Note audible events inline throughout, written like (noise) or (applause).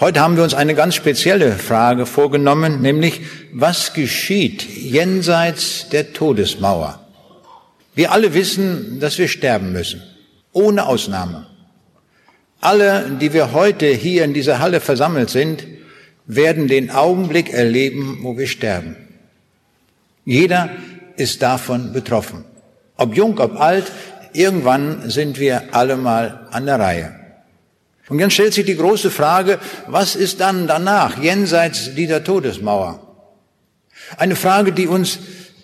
Heute haben wir uns eine ganz spezielle Frage vorgenommen, nämlich was geschieht jenseits der Todesmauer? Wir alle wissen, dass wir sterben müssen, ohne Ausnahme. Alle, die wir heute hier in dieser Halle versammelt sind, werden den Augenblick erleben, wo wir sterben. Jeder ist davon betroffen. Ob jung, ob alt, irgendwann sind wir alle mal an der Reihe. Und dann stellt sich die große Frage, was ist dann danach, jenseits dieser Todesmauer? Eine Frage, die uns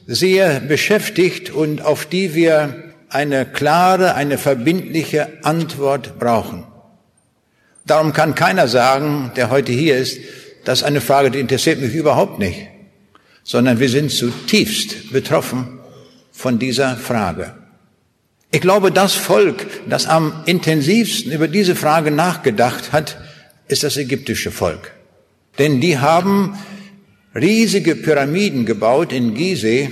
sehr beschäftigt und auf die wir eine klare, eine verbindliche Antwort brauchen. Darum kann keiner sagen, der heute hier ist, das ist eine Frage, die interessiert mich überhaupt nicht, sondern wir sind zutiefst betroffen von dieser Frage. Ich glaube, das Volk, das am intensivsten über diese Frage nachgedacht hat, ist das ägyptische Volk. Denn die haben riesige Pyramiden gebaut in Gizeh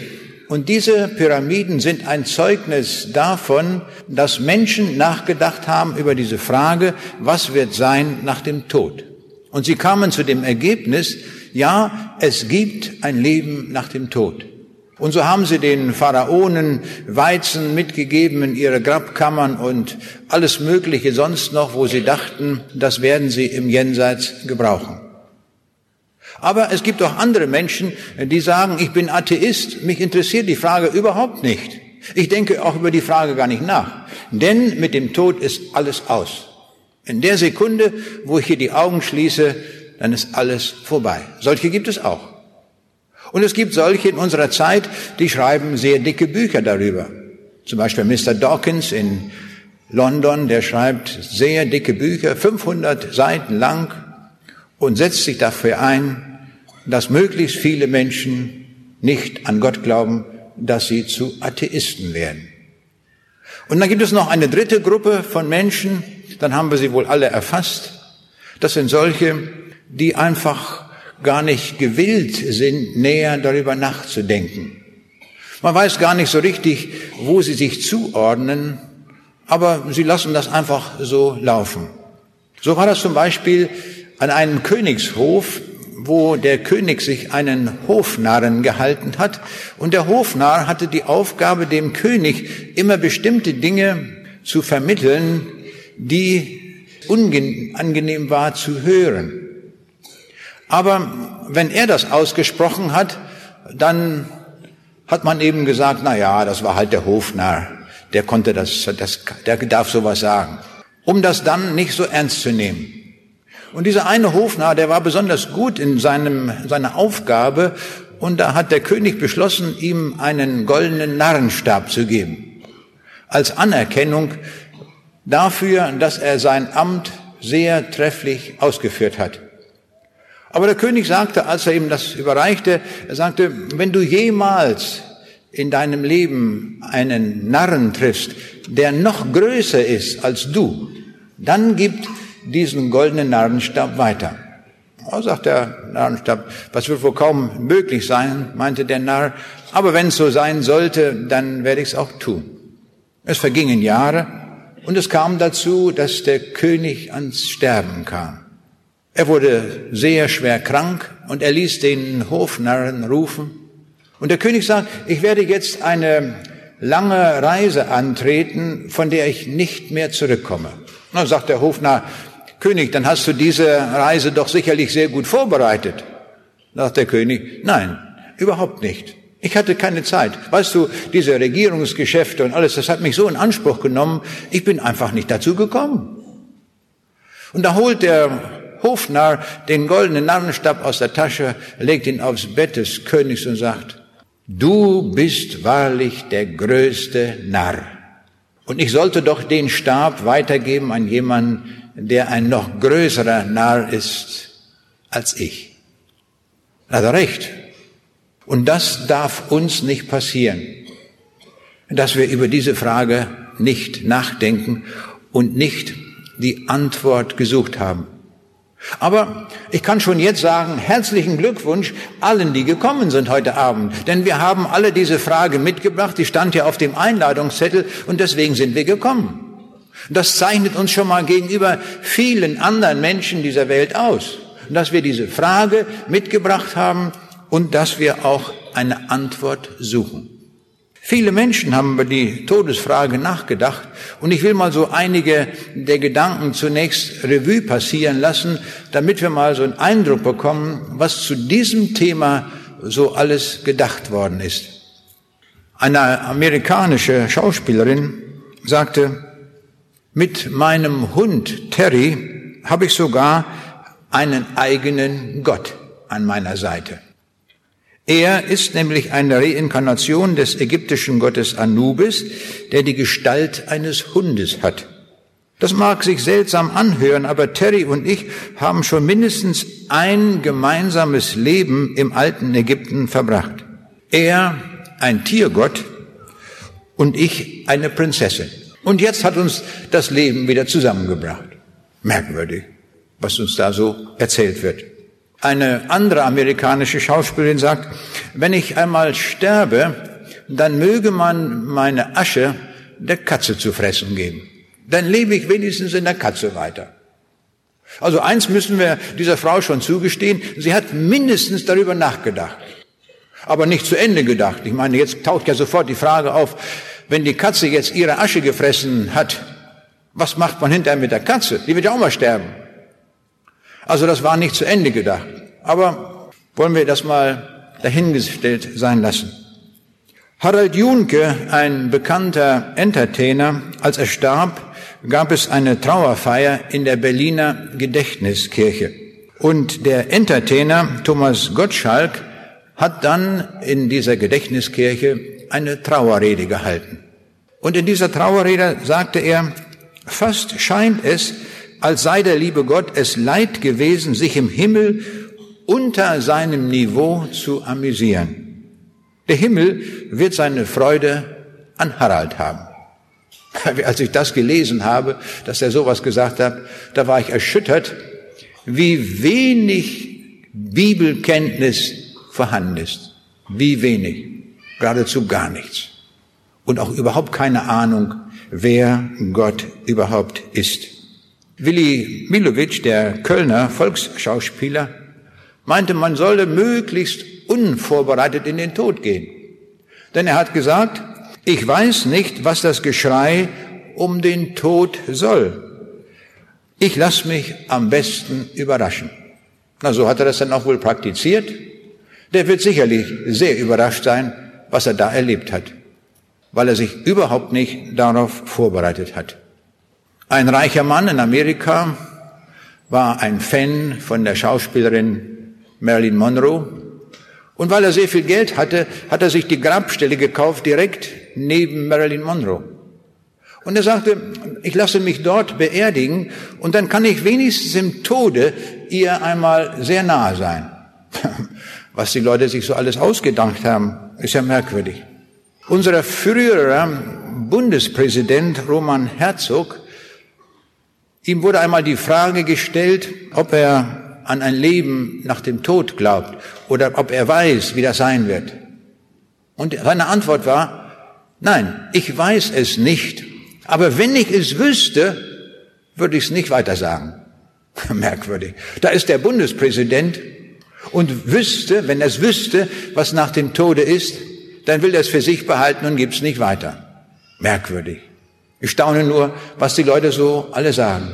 und diese Pyramiden sind ein Zeugnis davon, dass Menschen nachgedacht haben über diese Frage, was wird sein nach dem Tod. Und sie kamen zu dem Ergebnis, ja, es gibt ein Leben nach dem Tod. Und so haben sie den Pharaonen Weizen mitgegeben in ihre Grabkammern und alles Mögliche sonst noch, wo sie dachten, das werden sie im Jenseits gebrauchen. Aber es gibt auch andere Menschen, die sagen, ich bin Atheist, mich interessiert die Frage überhaupt nicht. Ich denke auch über die Frage gar nicht nach. Denn mit dem Tod ist alles aus. In der Sekunde, wo ich hier die Augen schließe, dann ist alles vorbei. Solche gibt es auch. Und es gibt solche in unserer Zeit, die schreiben sehr dicke Bücher darüber. Zum Beispiel Mr. Dawkins in London, der schreibt sehr dicke Bücher, 500 Seiten lang und setzt sich dafür ein, dass möglichst viele Menschen nicht an Gott glauben, dass sie zu Atheisten werden. Und dann gibt es noch eine dritte Gruppe von Menschen, dann haben wir sie wohl alle erfasst. Das sind solche, die einfach gar nicht gewillt sind, näher darüber nachzudenken. Man weiß gar nicht so richtig, wo sie sich zuordnen, aber sie lassen das einfach so laufen. So war das zum Beispiel an einem Königshof, wo der König sich einen Hofnarren gehalten hat. Und der Hofnarr hatte die Aufgabe, dem König immer bestimmte Dinge zu vermitteln, die unangenehm war zu hören. Aber wenn er das ausgesprochen hat, dann hat man eben gesagt, na ja, das war halt der Hofnarr. Der konnte das, das, der darf sowas sagen. Um das dann nicht so ernst zu nehmen. Und dieser eine Hofnarr, der war besonders gut in seinem, seiner Aufgabe und da hat der König beschlossen, ihm einen goldenen Narrenstab zu geben. Als Anerkennung dafür, dass er sein Amt sehr trefflich ausgeführt hat. Aber der König sagte, als er ihm das überreichte, er sagte, wenn du jemals in deinem Leben einen Narren triffst, der noch größer ist als du, dann gib diesen goldenen Narrenstab weiter. Oh, sagt der Narrenstab, was wird wohl kaum möglich sein, meinte der Narr, aber wenn es so sein sollte, dann werde ich es auch tun. Es vergingen Jahre und es kam dazu, dass der König ans Sterben kam. Er wurde sehr schwer krank und er ließ den Hofnarren rufen. Und der König sagt, ich werde jetzt eine lange Reise antreten, von der ich nicht mehr zurückkomme. dann sagt der Hofnarr, König, dann hast du diese Reise doch sicherlich sehr gut vorbereitet. Sagt der König, nein, überhaupt nicht. Ich hatte keine Zeit. Weißt du, diese Regierungsgeschäfte und alles, das hat mich so in Anspruch genommen, ich bin einfach nicht dazu gekommen. Und da holt der Hofnarr den goldenen Narrenstab aus der Tasche, legt ihn aufs Bett des Königs und sagt, du bist wahrlich der größte Narr. Und ich sollte doch den Stab weitergeben an jemanden, der ein noch größerer Narr ist als ich. Da hat er recht. Und das darf uns nicht passieren, dass wir über diese Frage nicht nachdenken und nicht die Antwort gesucht haben. Aber ich kann schon jetzt sagen, herzlichen Glückwunsch allen, die gekommen sind heute Abend. Denn wir haben alle diese Frage mitgebracht, die stand ja auf dem Einladungszettel und deswegen sind wir gekommen. Das zeichnet uns schon mal gegenüber vielen anderen Menschen dieser Welt aus. Dass wir diese Frage mitgebracht haben und dass wir auch eine Antwort suchen. Viele Menschen haben über die Todesfrage nachgedacht und ich will mal so einige der Gedanken zunächst Revue passieren lassen, damit wir mal so einen Eindruck bekommen, was zu diesem Thema so alles gedacht worden ist. Eine amerikanische Schauspielerin sagte, mit meinem Hund Terry habe ich sogar einen eigenen Gott an meiner Seite. Er ist nämlich eine Reinkarnation des ägyptischen Gottes Anubis, der die Gestalt eines Hundes hat. Das mag sich seltsam anhören, aber Terry und ich haben schon mindestens ein gemeinsames Leben im alten Ägypten verbracht. Er ein Tiergott und ich eine Prinzessin. Und jetzt hat uns das Leben wieder zusammengebracht. Merkwürdig, was uns da so erzählt wird. Eine andere amerikanische Schauspielerin sagt, wenn ich einmal sterbe, dann möge man meine Asche der Katze zu fressen geben. Dann lebe ich wenigstens in der Katze weiter. Also eins müssen wir dieser Frau schon zugestehen, sie hat mindestens darüber nachgedacht. Aber nicht zu Ende gedacht. Ich meine, jetzt taucht ja sofort die Frage auf, wenn die Katze jetzt ihre Asche gefressen hat, was macht man hinterher mit der Katze? Die wird ja auch mal sterben. Also das war nicht zu Ende gedacht. Aber wollen wir das mal dahingestellt sein lassen. Harald Junke, ein bekannter Entertainer, als er starb, gab es eine Trauerfeier in der Berliner Gedächtniskirche. Und der Entertainer Thomas Gottschalk hat dann in dieser Gedächtniskirche eine Trauerrede gehalten. Und in dieser Trauerrede sagte er, fast scheint es, als sei der liebe Gott es leid gewesen, sich im Himmel unter seinem Niveau zu amüsieren. Der Himmel wird seine Freude an Harald haben. (laughs) Als ich das gelesen habe, dass er sowas gesagt hat, da war ich erschüttert, wie wenig Bibelkenntnis vorhanden ist. Wie wenig. Geradezu gar nichts. Und auch überhaupt keine Ahnung, wer Gott überhaupt ist. Willi Milovic, der Kölner Volksschauspieler, meinte, man solle möglichst unvorbereitet in den Tod gehen. Denn er hat gesagt, ich weiß nicht, was das Geschrei um den Tod soll. Ich lasse mich am besten überraschen. Na, so hat er das dann auch wohl praktiziert. Der wird sicherlich sehr überrascht sein, was er da erlebt hat, weil er sich überhaupt nicht darauf vorbereitet hat. Ein reicher Mann in Amerika war ein Fan von der Schauspielerin Marilyn Monroe. Und weil er sehr viel Geld hatte, hat er sich die Grabstelle gekauft direkt neben Marilyn Monroe. Und er sagte, ich lasse mich dort beerdigen und dann kann ich wenigstens im Tode ihr einmal sehr nahe sein. (laughs) Was die Leute sich so alles ausgedacht haben, ist ja merkwürdig. Unser früherer Bundespräsident Roman Herzog, ihm wurde einmal die Frage gestellt, ob er an ein Leben nach dem Tod glaubt oder ob er weiß, wie das sein wird. Und seine Antwort war, nein, ich weiß es nicht, aber wenn ich es wüsste, würde ich es nicht weiter sagen. (laughs) Merkwürdig. Da ist der Bundespräsident und wüsste, wenn er es wüsste, was nach dem Tode ist, dann will er es für sich behalten und gibt es nicht weiter. Merkwürdig. Ich staune nur, was die Leute so alle sagen,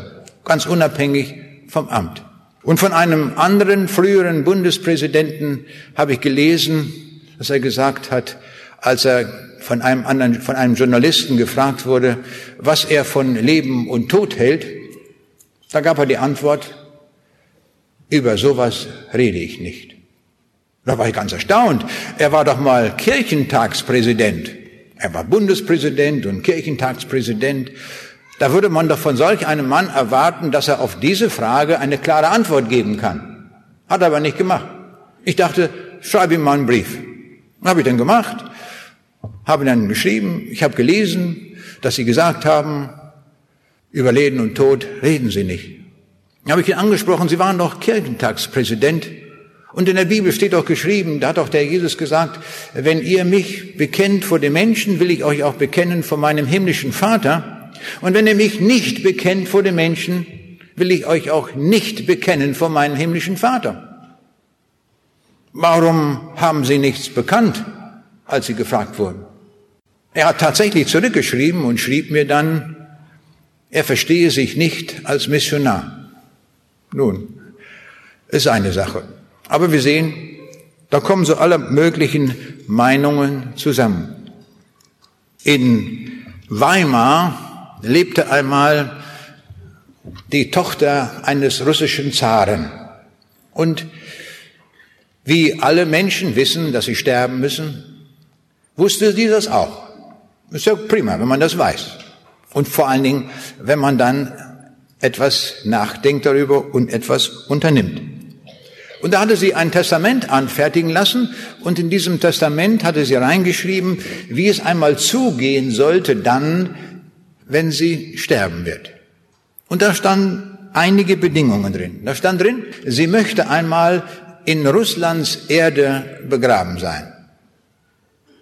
ganz unabhängig vom Amt. Und von einem anderen früheren Bundespräsidenten habe ich gelesen, dass er gesagt hat, als er von einem anderen, von einem Journalisten gefragt wurde, was er von Leben und Tod hält, da gab er die Antwort, über sowas rede ich nicht. Da war ich ganz erstaunt. Er war doch mal Kirchentagspräsident. Er war Bundespräsident und Kirchentagspräsident. Da würde man doch von solch einem Mann erwarten, dass er auf diese Frage eine klare Antwort geben kann. Hat er aber nicht gemacht. Ich dachte, schreibe ihm mal einen Brief. Habe ich dann gemacht, habe dann geschrieben, ich habe gelesen, dass Sie gesagt haben, über Leben und Tod reden Sie nicht habe ich ihn angesprochen, Sie waren doch Kirchentagspräsident. Und in der Bibel steht doch geschrieben, da hat doch der Jesus gesagt, wenn ihr mich bekennt vor den Menschen, will ich euch auch bekennen vor meinem himmlischen Vater. Und wenn ihr mich nicht bekennt vor den Menschen, will ich euch auch nicht bekennen vor meinem himmlischen Vater. Warum haben sie nichts bekannt, als sie gefragt wurden? Er hat tatsächlich zurückgeschrieben und schrieb mir dann, er verstehe sich nicht als Missionar. Nun, ist eine Sache. Aber wir sehen, da kommen so alle möglichen Meinungen zusammen. In Weimar lebte einmal die Tochter eines russischen Zaren. Und wie alle Menschen wissen, dass sie sterben müssen, wusste sie das auch. Ist ja prima, wenn man das weiß. Und vor allen Dingen, wenn man dann etwas nachdenkt darüber und etwas unternimmt. Und da hatte sie ein Testament anfertigen lassen und in diesem Testament hatte sie reingeschrieben, wie es einmal zugehen sollte dann, wenn sie sterben wird. Und da standen einige Bedingungen drin. Da stand drin, sie möchte einmal in Russlands Erde begraben sein.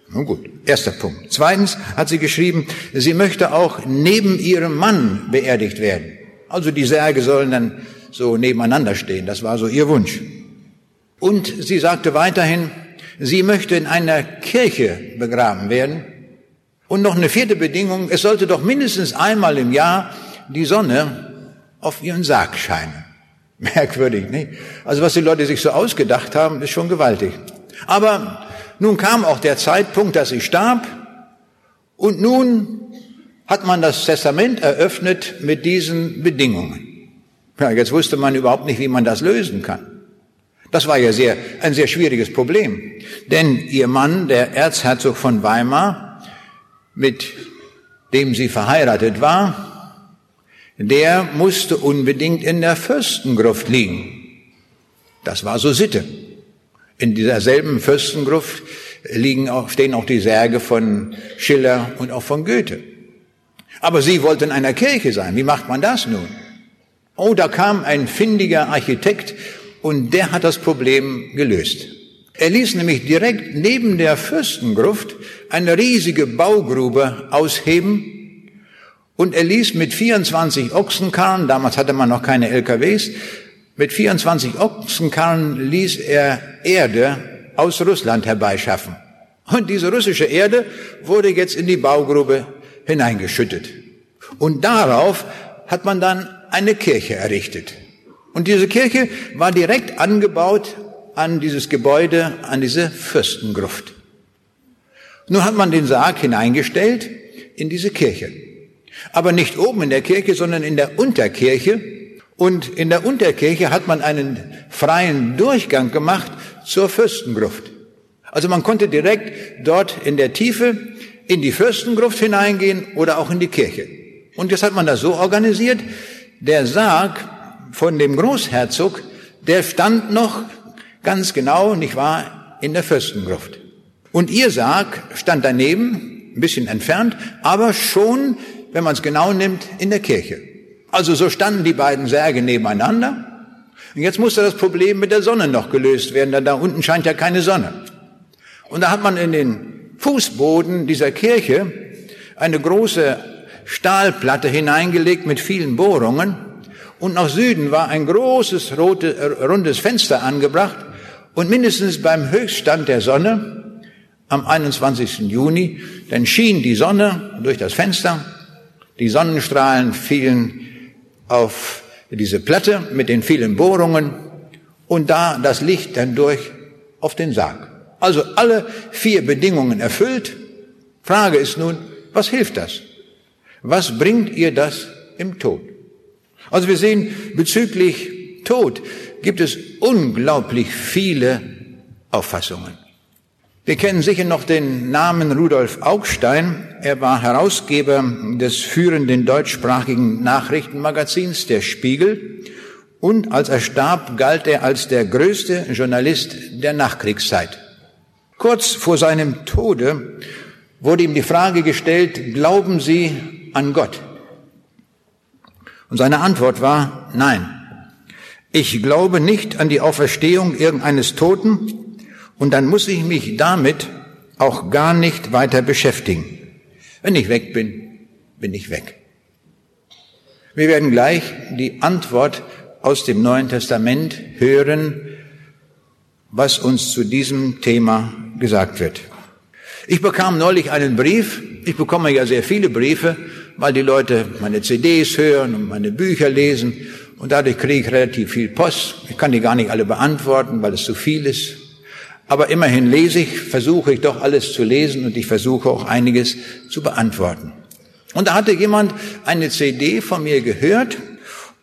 Nun gut, erster Punkt. Zweitens hat sie geschrieben, sie möchte auch neben ihrem Mann beerdigt werden. Also die Särge sollen dann so nebeneinander stehen. Das war so ihr Wunsch. Und sie sagte weiterhin, sie möchte in einer Kirche begraben werden. Und noch eine vierte Bedingung, es sollte doch mindestens einmal im Jahr die Sonne auf ihren Sarg scheinen. (laughs) Merkwürdig, nicht? Also was die Leute sich so ausgedacht haben, ist schon gewaltig. Aber nun kam auch der Zeitpunkt, dass sie starb und nun hat man das Testament eröffnet mit diesen Bedingungen. Ja, jetzt wusste man überhaupt nicht, wie man das lösen kann. Das war ja sehr, ein sehr schwieriges Problem. Denn ihr Mann, der Erzherzog von Weimar, mit dem sie verheiratet war, der musste unbedingt in der Fürstengruft liegen. Das war so Sitte. In dieser selben Fürstengruft liegen auch, stehen auch die Särge von Schiller und auch von Goethe. Aber sie wollten in einer Kirche sein. Wie macht man das nun? Oh, da kam ein findiger Architekt und der hat das Problem gelöst. Er ließ nämlich direkt neben der Fürstengruft eine riesige Baugrube ausheben und er ließ mit 24 Ochsenkarren, damals hatte man noch keine LKWs, mit 24 Ochsenkarren ließ er Erde aus Russland herbeischaffen. Und diese russische Erde wurde jetzt in die Baugrube hineingeschüttet. Und darauf hat man dann eine Kirche errichtet. Und diese Kirche war direkt angebaut an dieses Gebäude, an diese Fürstengruft. Nun hat man den Sarg hineingestellt in diese Kirche. Aber nicht oben in der Kirche, sondern in der Unterkirche und in der Unterkirche hat man einen freien Durchgang gemacht zur Fürstengruft. Also man konnte direkt dort in der Tiefe in die Fürstengruft hineingehen oder auch in die Kirche. Und jetzt hat man das so organisiert, der Sarg von dem Großherzog, der stand noch ganz genau, nicht wahr, in der Fürstengruft. Und ihr Sarg stand daneben, ein bisschen entfernt, aber schon, wenn man es genau nimmt, in der Kirche. Also so standen die beiden Särge nebeneinander. Und jetzt musste das Problem mit der Sonne noch gelöst werden, denn da unten scheint ja keine Sonne. Und da hat man in den Fußboden dieser Kirche eine große Stahlplatte hineingelegt mit vielen Bohrungen. Und nach Süden war ein großes rote, äh, rundes Fenster angebracht. Und mindestens beim Höchststand der Sonne, am 21. Juni, dann schien die Sonne durch das Fenster. Die Sonnenstrahlen fielen auf diese Platte mit den vielen Bohrungen und da das Licht dann durch auf den Sarg. Also alle vier Bedingungen erfüllt. Frage ist nun, was hilft das? Was bringt ihr das im Tod? Also wir sehen, bezüglich Tod gibt es unglaublich viele Auffassungen. Wir kennen sicher noch den Namen Rudolf Augstein. Er war Herausgeber des führenden deutschsprachigen Nachrichtenmagazins Der Spiegel und als er starb, galt er als der größte Journalist der Nachkriegszeit. Kurz vor seinem Tode wurde ihm die Frage gestellt, glauben Sie an Gott? Und seine Antwort war, nein. Ich glaube nicht an die Auferstehung irgendeines Toten, und dann muss ich mich damit auch gar nicht weiter beschäftigen. Wenn ich weg bin, bin ich weg. Wir werden gleich die Antwort aus dem Neuen Testament hören, was uns zu diesem Thema gesagt wird. Ich bekam neulich einen Brief. Ich bekomme ja sehr viele Briefe, weil die Leute meine CDs hören und meine Bücher lesen. Und dadurch kriege ich relativ viel Post. Ich kann die gar nicht alle beantworten, weil es zu viel ist. Aber immerhin lese ich, versuche ich doch alles zu lesen und ich versuche auch einiges zu beantworten. Und da hatte jemand eine CD von mir gehört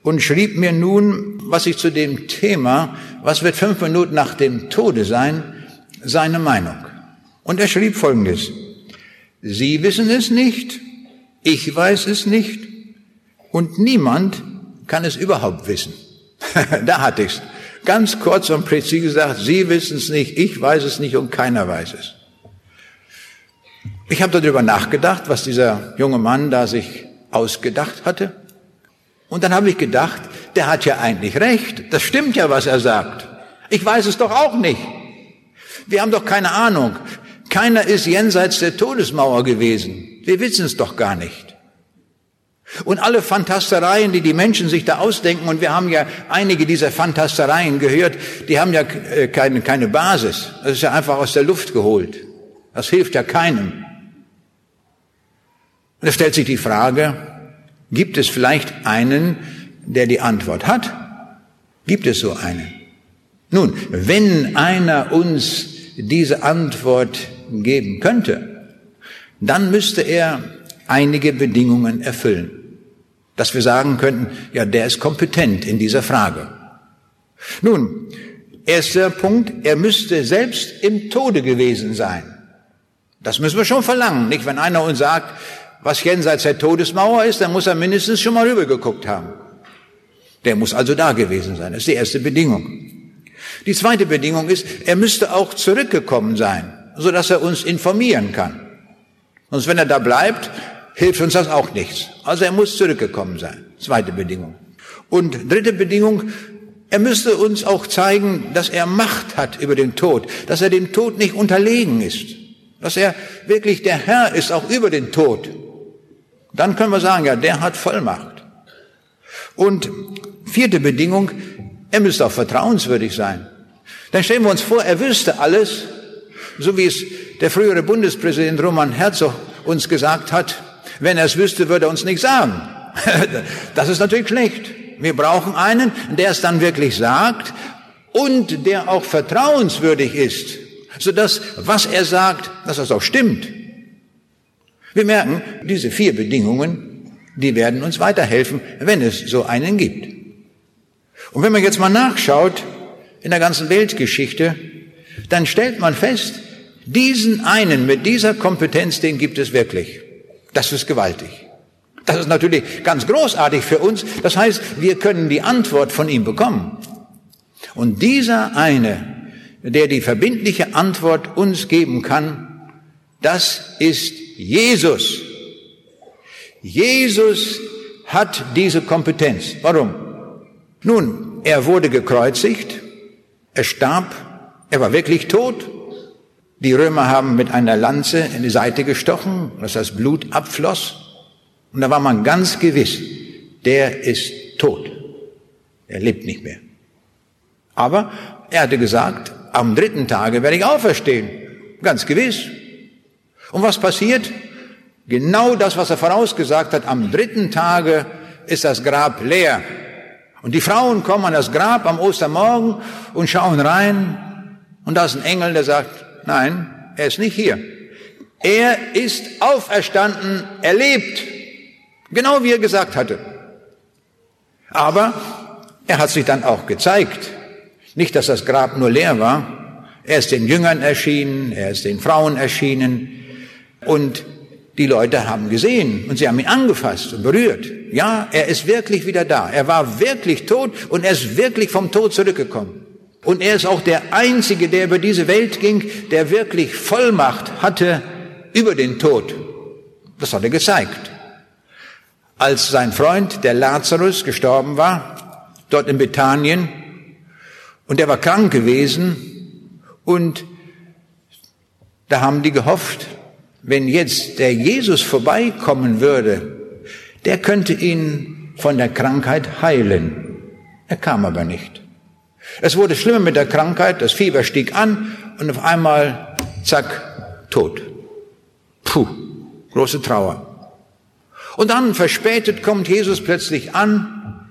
und schrieb mir nun, was ich zu dem Thema, was wird fünf Minuten nach dem Tode sein, seine Meinung. Und er schrieb Folgendes. Sie wissen es nicht, ich weiß es nicht und niemand kann es überhaupt wissen. (laughs) da hatte ich's. Ganz kurz und präzise gesagt, Sie wissen es nicht, ich weiß es nicht und keiner weiß es. Ich habe darüber nachgedacht, was dieser junge Mann da sich ausgedacht hatte. Und dann habe ich gedacht, der hat ja eigentlich recht. Das stimmt ja, was er sagt. Ich weiß es doch auch nicht. Wir haben doch keine Ahnung. Keiner ist jenseits der Todesmauer gewesen. Wir wissen es doch gar nicht. Und alle Fantastereien, die die Menschen sich da ausdenken, und wir haben ja einige dieser Fantastereien gehört, die haben ja äh, keine, keine Basis. Das ist ja einfach aus der Luft geholt. Das hilft ja keinem. Und da stellt sich die Frage, gibt es vielleicht einen, der die Antwort hat? Gibt es so einen? Nun, wenn einer uns diese Antwort geben könnte, dann müsste er einige Bedingungen erfüllen, dass wir sagen könnten, ja, der ist kompetent in dieser Frage. Nun, erster Punkt, er müsste selbst im Tode gewesen sein. Das müssen wir schon verlangen, nicht? Wenn einer uns sagt, was jenseits der Todesmauer ist, dann muss er mindestens schon mal rübergeguckt haben. Der muss also da gewesen sein. Das ist die erste Bedingung. Die zweite Bedingung ist, er müsste auch zurückgekommen sein, so dass er uns informieren kann. Sonst, wenn er da bleibt, hilft uns das auch nichts. Also er muss zurückgekommen sein. Zweite Bedingung. Und dritte Bedingung, er müsste uns auch zeigen, dass er Macht hat über den Tod, dass er dem Tod nicht unterlegen ist, dass er wirklich der Herr ist, auch über den Tod. Dann können wir sagen, ja, der hat Vollmacht. Und vierte Bedingung, er müsste auch vertrauenswürdig sein. Dann stellen wir uns vor, er wüsste alles, so wie es der frühere Bundespräsident Roman Herzog uns gesagt hat, wenn er es wüsste, würde er uns nichts sagen. (laughs) Das ist natürlich schlecht. Wir brauchen einen, der es dann wirklich sagt und der auch vertrauenswürdig ist, sodass was er sagt, dass das auch stimmt. Wir merken, diese vier Bedingungen, die werden uns weiterhelfen, wenn es so einen gibt. Und wenn man jetzt mal nachschaut, in der ganzen Weltgeschichte, dann stellt man fest, diesen einen mit dieser Kompetenz, den gibt es wirklich. Das ist gewaltig. Das ist natürlich ganz großartig für uns. Das heißt, wir können die Antwort von ihm bekommen. Und dieser eine, der die verbindliche Antwort uns geben kann, das ist Jesus. Jesus hat diese Kompetenz. Warum? Nun, er wurde gekreuzigt, er starb, er war wirklich tot. Die Römer haben mit einer Lanze in die Seite gestochen, dass das Blut abfloss. Und da war man ganz gewiss, der ist tot. Er lebt nicht mehr. Aber er hatte gesagt, am dritten Tage werde ich auferstehen. Ganz gewiss. Und was passiert? Genau das, was er vorausgesagt hat, am dritten Tage ist das Grab leer. Und die Frauen kommen an das Grab am Ostermorgen und schauen rein. Und da ist ein Engel, der sagt, nein, er ist nicht hier. Er ist auferstanden, er lebt. Genau wie er gesagt hatte. Aber er hat sich dann auch gezeigt. Nicht, dass das Grab nur leer war. Er ist den Jüngern erschienen, er ist den Frauen erschienen. Und die Leute haben gesehen und sie haben ihn angefasst und berührt. Ja, er ist wirklich wieder da. Er war wirklich tot und er ist wirklich vom Tod zurückgekommen. Und er ist auch der Einzige, der über diese Welt ging, der wirklich Vollmacht hatte über den Tod. Das hat er gezeigt. Als sein Freund, der Lazarus, gestorben war, dort in Bethanien, und er war krank gewesen, und da haben die gehofft, wenn jetzt der Jesus vorbeikommen würde, der könnte ihn von der Krankheit heilen. Er kam aber nicht. Es wurde schlimmer mit der Krankheit, das Fieber stieg an und auf einmal, zack, tot. Puh, große Trauer. Und dann verspätet kommt Jesus plötzlich an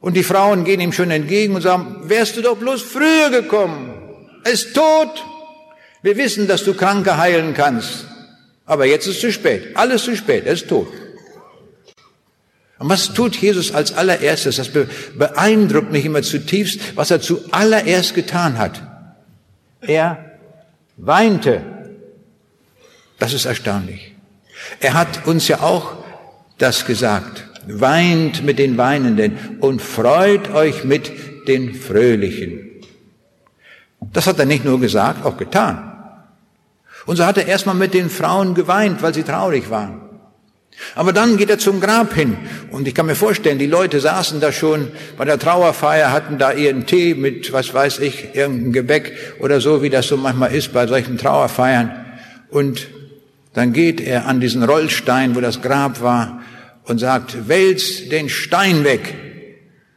und die Frauen gehen ihm schon entgegen und sagen, wärst du doch bloß früher gekommen. Er ist tot. Wir wissen, dass du Kranke heilen kannst. Aber jetzt ist es zu spät. Alles zu spät. Er ist tot. Und was tut Jesus als allererstes? Das beeindruckt mich immer zutiefst, was er zuallererst getan hat. Er weinte. Das ist erstaunlich. Er hat uns ja auch das gesagt. Weint mit den Weinenden und freut euch mit den Fröhlichen. Das hat er nicht nur gesagt, auch getan. Und so hat er erstmal mit den Frauen geweint, weil sie traurig waren. Aber dann geht er zum Grab hin. Und ich kann mir vorstellen, die Leute saßen da schon bei der Trauerfeier, hatten da ihren Tee mit, was weiß ich, irgendeinem Gebäck oder so, wie das so manchmal ist bei solchen Trauerfeiern. Und dann geht er an diesen Rollstein, wo das Grab war, und sagt, wälz den Stein weg.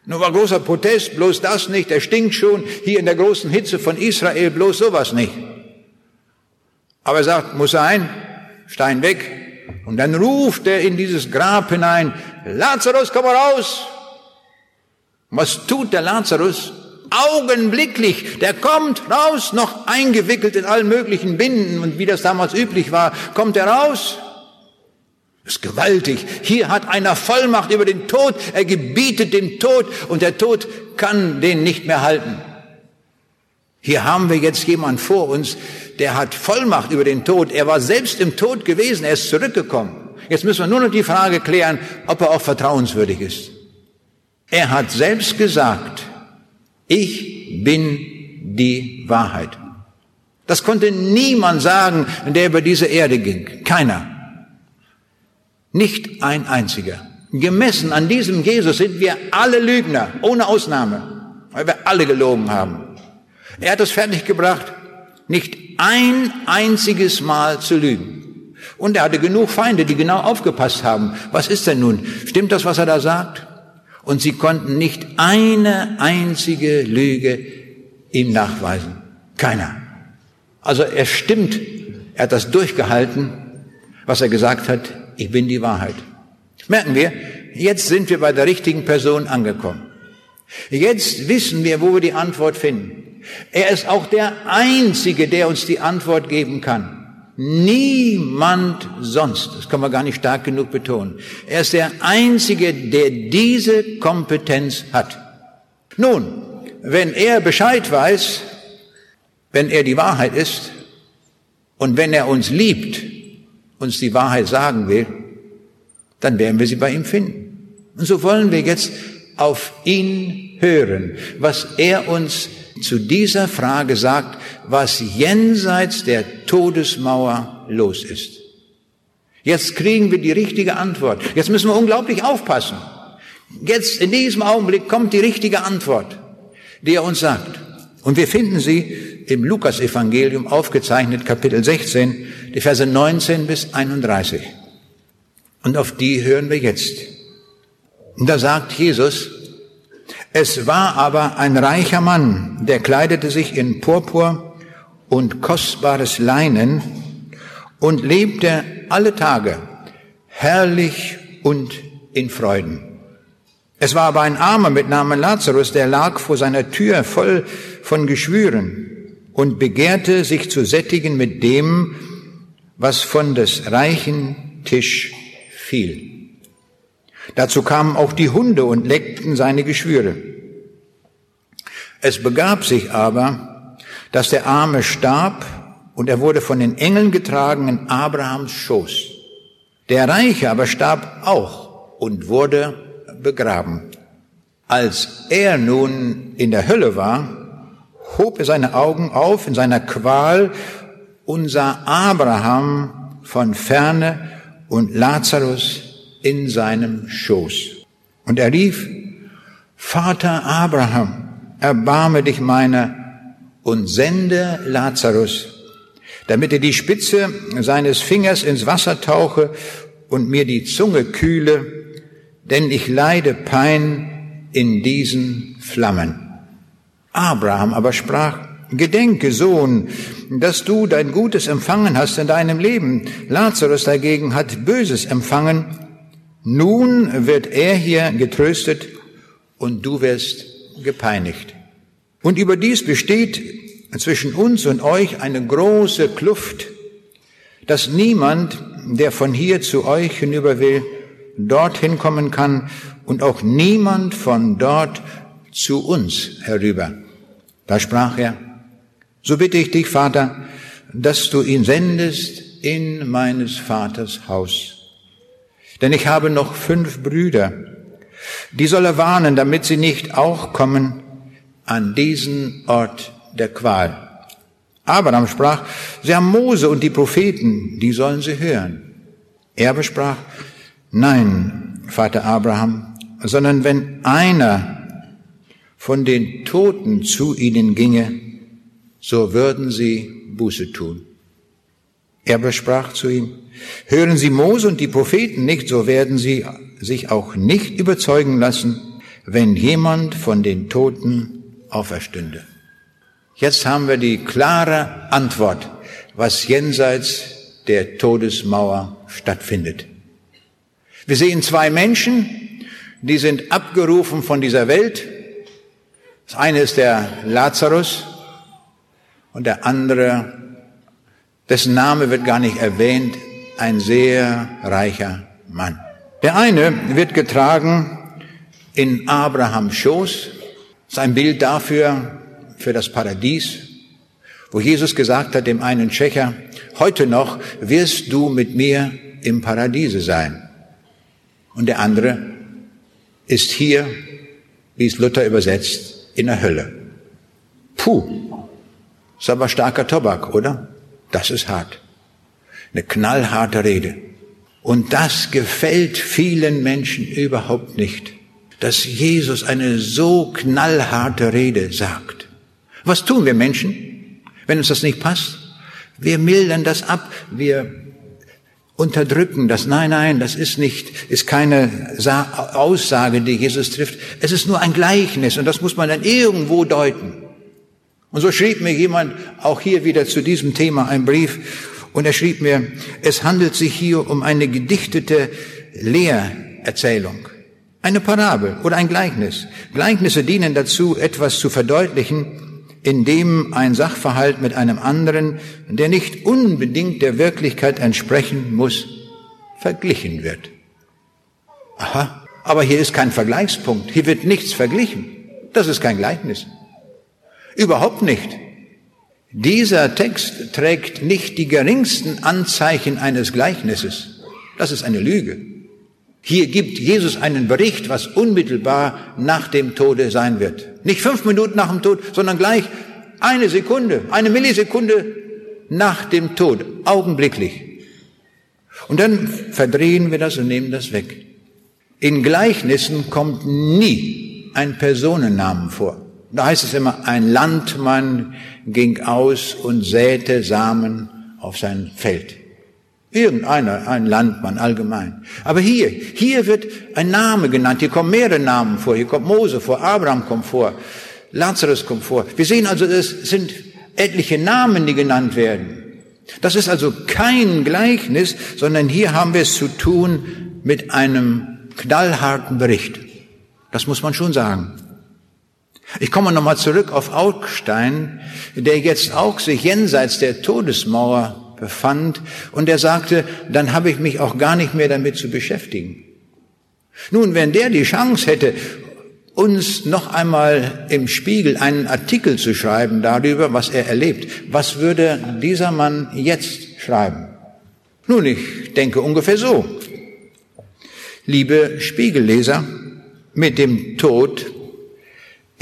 Nur war großer Protest, bloß das nicht, der stinkt schon, hier in der großen Hitze von Israel, bloß sowas nicht. Aber er sagt, muss sein, Stein weg, und dann ruft er in dieses Grab hinein, Lazarus, komm raus. Was tut der Lazarus? Augenblicklich, der kommt raus, noch eingewickelt in allen möglichen Binden und wie das damals üblich war, kommt er raus. Das ist gewaltig. Hier hat einer Vollmacht über den Tod, er gebietet dem Tod und der Tod kann den nicht mehr halten. Hier haben wir jetzt jemand vor uns, der hat Vollmacht über den Tod. Er war selbst im Tod gewesen, er ist zurückgekommen. Jetzt müssen wir nur noch die Frage klären, ob er auch vertrauenswürdig ist. Er hat selbst gesagt, ich bin die Wahrheit. Das konnte niemand sagen, der über diese Erde ging. Keiner. Nicht ein einziger. Gemessen an diesem Jesus sind wir alle Lügner, ohne Ausnahme, weil wir alle gelogen haben. Er hat es fertiggebracht, nicht ein einziges Mal zu lügen. Und er hatte genug Feinde, die genau aufgepasst haben. Was ist denn nun? Stimmt das, was er da sagt? Und sie konnten nicht eine einzige Lüge ihm nachweisen. Keiner. Also er stimmt, er hat das durchgehalten, was er gesagt hat, ich bin die Wahrheit. Merken wir, jetzt sind wir bei der richtigen Person angekommen. Jetzt wissen wir, wo wir die Antwort finden. Er ist auch der Einzige, der uns die Antwort geben kann. Niemand sonst, das kann man gar nicht stark genug betonen. Er ist der Einzige, der diese Kompetenz hat. Nun, wenn er Bescheid weiß, wenn er die Wahrheit ist und wenn er uns liebt, uns die Wahrheit sagen will, dann werden wir sie bei ihm finden. Und so wollen wir jetzt auf ihn hören, was er uns zu dieser Frage sagt, was jenseits der Todesmauer los ist. Jetzt kriegen wir die richtige Antwort. Jetzt müssen wir unglaublich aufpassen. Jetzt in diesem Augenblick kommt die richtige Antwort, die er uns sagt. Und wir finden sie im Lukasevangelium aufgezeichnet, Kapitel 16, die Verse 19 bis 31. Und auf die hören wir jetzt. Und da sagt Jesus, es war aber ein reicher Mann, der kleidete sich in Purpur und kostbares Leinen und lebte alle Tage herrlich und in Freuden. Es war aber ein Armer mit Namen Lazarus, der lag vor seiner Tür voll von Geschwüren und begehrte sich zu sättigen mit dem, was von des reichen Tisch fiel. Dazu kamen auch die Hunde und leckten seine Geschwüre. Es begab sich aber, dass der Arme starb und er wurde von den Engeln getragen in Abrahams Schoß. Der Reiche aber starb auch und wurde begraben. Als er nun in der Hölle war, hob er seine Augen auf in seiner Qual und sah Abraham von ferne und Lazarus in seinem Schoß. Und er rief, Vater Abraham, erbarme dich meiner und sende Lazarus, damit er die Spitze seines Fingers ins Wasser tauche und mir die Zunge kühle, denn ich leide Pein in diesen Flammen. Abraham aber sprach, Gedenke, Sohn, dass du dein Gutes empfangen hast in deinem Leben. Lazarus dagegen hat Böses empfangen. Nun wird er hier getröstet und du wirst gepeinigt. Und überdies besteht zwischen uns und euch eine große Kluft, dass niemand, der von hier zu euch hinüber will, dorthin kommen kann und auch niemand von dort zu uns herüber. Da sprach er, so bitte ich dich, Vater, dass du ihn sendest in meines Vaters Haus. Denn ich habe noch fünf Brüder, die soll er warnen, damit sie nicht auch kommen an diesen Ort der Qual. Abraham sprach, sie haben Mose und die Propheten, die sollen sie hören. Er besprach, nein, Vater Abraham, sondern wenn einer von den Toten zu ihnen ginge, so würden sie Buße tun. Er besprach zu ihm, hören Sie Mose und die Propheten nicht, so werden sie sich auch nicht überzeugen lassen, wenn jemand von den Toten auferstünde. Jetzt haben wir die klare Antwort, was jenseits der Todesmauer stattfindet. Wir sehen zwei Menschen, die sind abgerufen von dieser Welt. Das eine ist der Lazarus, und der andere, dessen Name wird gar nicht erwähnt, ein sehr reicher Mann. Der eine wird getragen in Abrahams Schoß, das ist ein Bild dafür, für das Paradies, wo Jesus gesagt hat dem einen Tschecher, heute noch wirst du mit mir im Paradiese sein. Und der andere ist hier, wie es Luther übersetzt, in der Hölle. Puh, ist aber starker Tobak, oder? Das ist hart. Eine knallharte Rede. Und das gefällt vielen Menschen überhaupt nicht, dass Jesus eine so knallharte Rede sagt. Was tun wir Menschen, wenn uns das nicht passt? Wir mildern das ab, wir unterdrücken das. Nein, nein, das ist nicht, ist keine Aussage, die Jesus trifft. Es ist nur ein Gleichnis und das muss man dann irgendwo deuten. Und so schrieb mir jemand auch hier wieder zu diesem Thema einen Brief und er schrieb mir, es handelt sich hier um eine gedichtete Lehrerzählung, eine Parabel oder ein Gleichnis. Gleichnisse dienen dazu, etwas zu verdeutlichen, indem ein Sachverhalt mit einem anderen, der nicht unbedingt der Wirklichkeit entsprechen muss, verglichen wird. Aha, aber hier ist kein Vergleichspunkt, hier wird nichts verglichen. Das ist kein Gleichnis. Überhaupt nicht. Dieser Text trägt nicht die geringsten Anzeichen eines Gleichnisses. Das ist eine Lüge. Hier gibt Jesus einen Bericht, was unmittelbar nach dem Tode sein wird. Nicht fünf Minuten nach dem Tod, sondern gleich eine Sekunde, eine Millisekunde nach dem Tod, augenblicklich. Und dann verdrehen wir das und nehmen das weg. In Gleichnissen kommt nie ein Personennamen vor. Da heißt es immer, ein Landmann ging aus und säte Samen auf sein Feld. Irgendeiner, ein Landmann allgemein. Aber hier, hier wird ein Name genannt. Hier kommen mehrere Namen vor. Hier kommt Mose vor, Abraham kommt vor, Lazarus kommt vor. Wir sehen also, es sind etliche Namen, die genannt werden. Das ist also kein Gleichnis, sondern hier haben wir es zu tun mit einem knallharten Bericht. Das muss man schon sagen. Ich komme nochmal zurück auf Augstein, der jetzt auch sich jenseits der Todesmauer befand und der sagte, dann habe ich mich auch gar nicht mehr damit zu beschäftigen. Nun, wenn der die Chance hätte, uns noch einmal im Spiegel einen Artikel zu schreiben darüber, was er erlebt, was würde dieser Mann jetzt schreiben? Nun, ich denke ungefähr so. Liebe Spiegelleser, mit dem Tod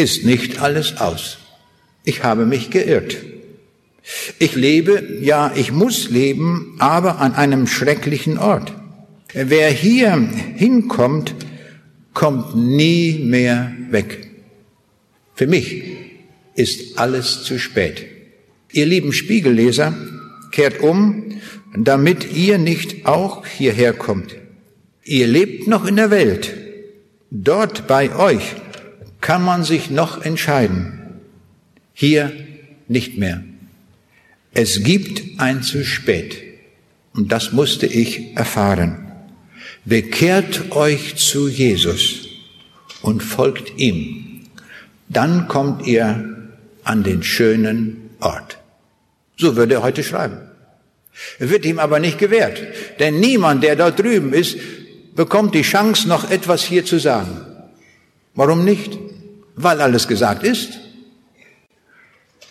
ist nicht alles aus. Ich habe mich geirrt. Ich lebe, ja, ich muss leben, aber an einem schrecklichen Ort. Wer hier hinkommt, kommt nie mehr weg. Für mich ist alles zu spät. Ihr lieben Spiegelleser, kehrt um, damit ihr nicht auch hierher kommt. Ihr lebt noch in der Welt, Dort bei euch kann man sich noch entscheiden. Hier nicht mehr. Es gibt ein zu spät. Und das musste ich erfahren. Bekehrt euch zu Jesus und folgt ihm. Dann kommt ihr an den schönen Ort. So würde er heute schreiben. Wird ihm aber nicht gewährt. Denn niemand, der dort drüben ist, bekommt die Chance, noch etwas hier zu sagen. Warum nicht? Weil alles gesagt ist.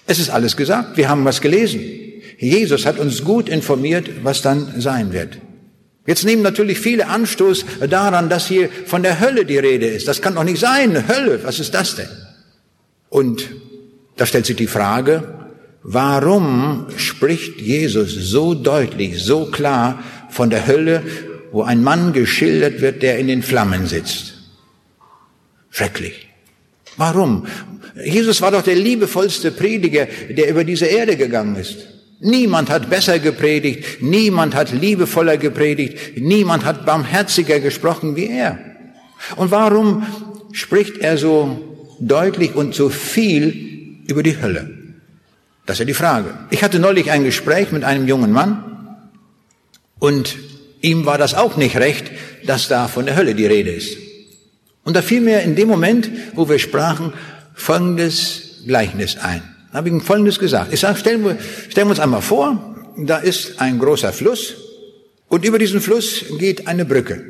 Es ist alles gesagt. Wir haben was gelesen. Jesus hat uns gut informiert, was dann sein wird. Jetzt nehmen natürlich viele Anstoß daran, dass hier von der Hölle die Rede ist. Das kann doch nicht sein. Hölle, was ist das denn? Und da stellt sich die Frage, warum spricht Jesus so deutlich, so klar von der Hölle, wo ein Mann geschildert wird, der in den Flammen sitzt? Schrecklich. Warum? Jesus war doch der liebevollste Prediger, der über diese Erde gegangen ist. Niemand hat besser gepredigt, niemand hat liebevoller gepredigt, niemand hat barmherziger gesprochen wie er. Und warum spricht er so deutlich und so viel über die Hölle? Das ist ja die Frage. Ich hatte neulich ein Gespräch mit einem jungen Mann und ihm war das auch nicht recht, dass da von der Hölle die Rede ist. Und da fiel mir in dem Moment, wo wir sprachen, folgendes Gleichnis ein. Da habe ich ihm folgendes gesagt. Ich sage, stellen wir, stellen wir uns einmal vor, da ist ein großer Fluss und über diesen Fluss geht eine Brücke.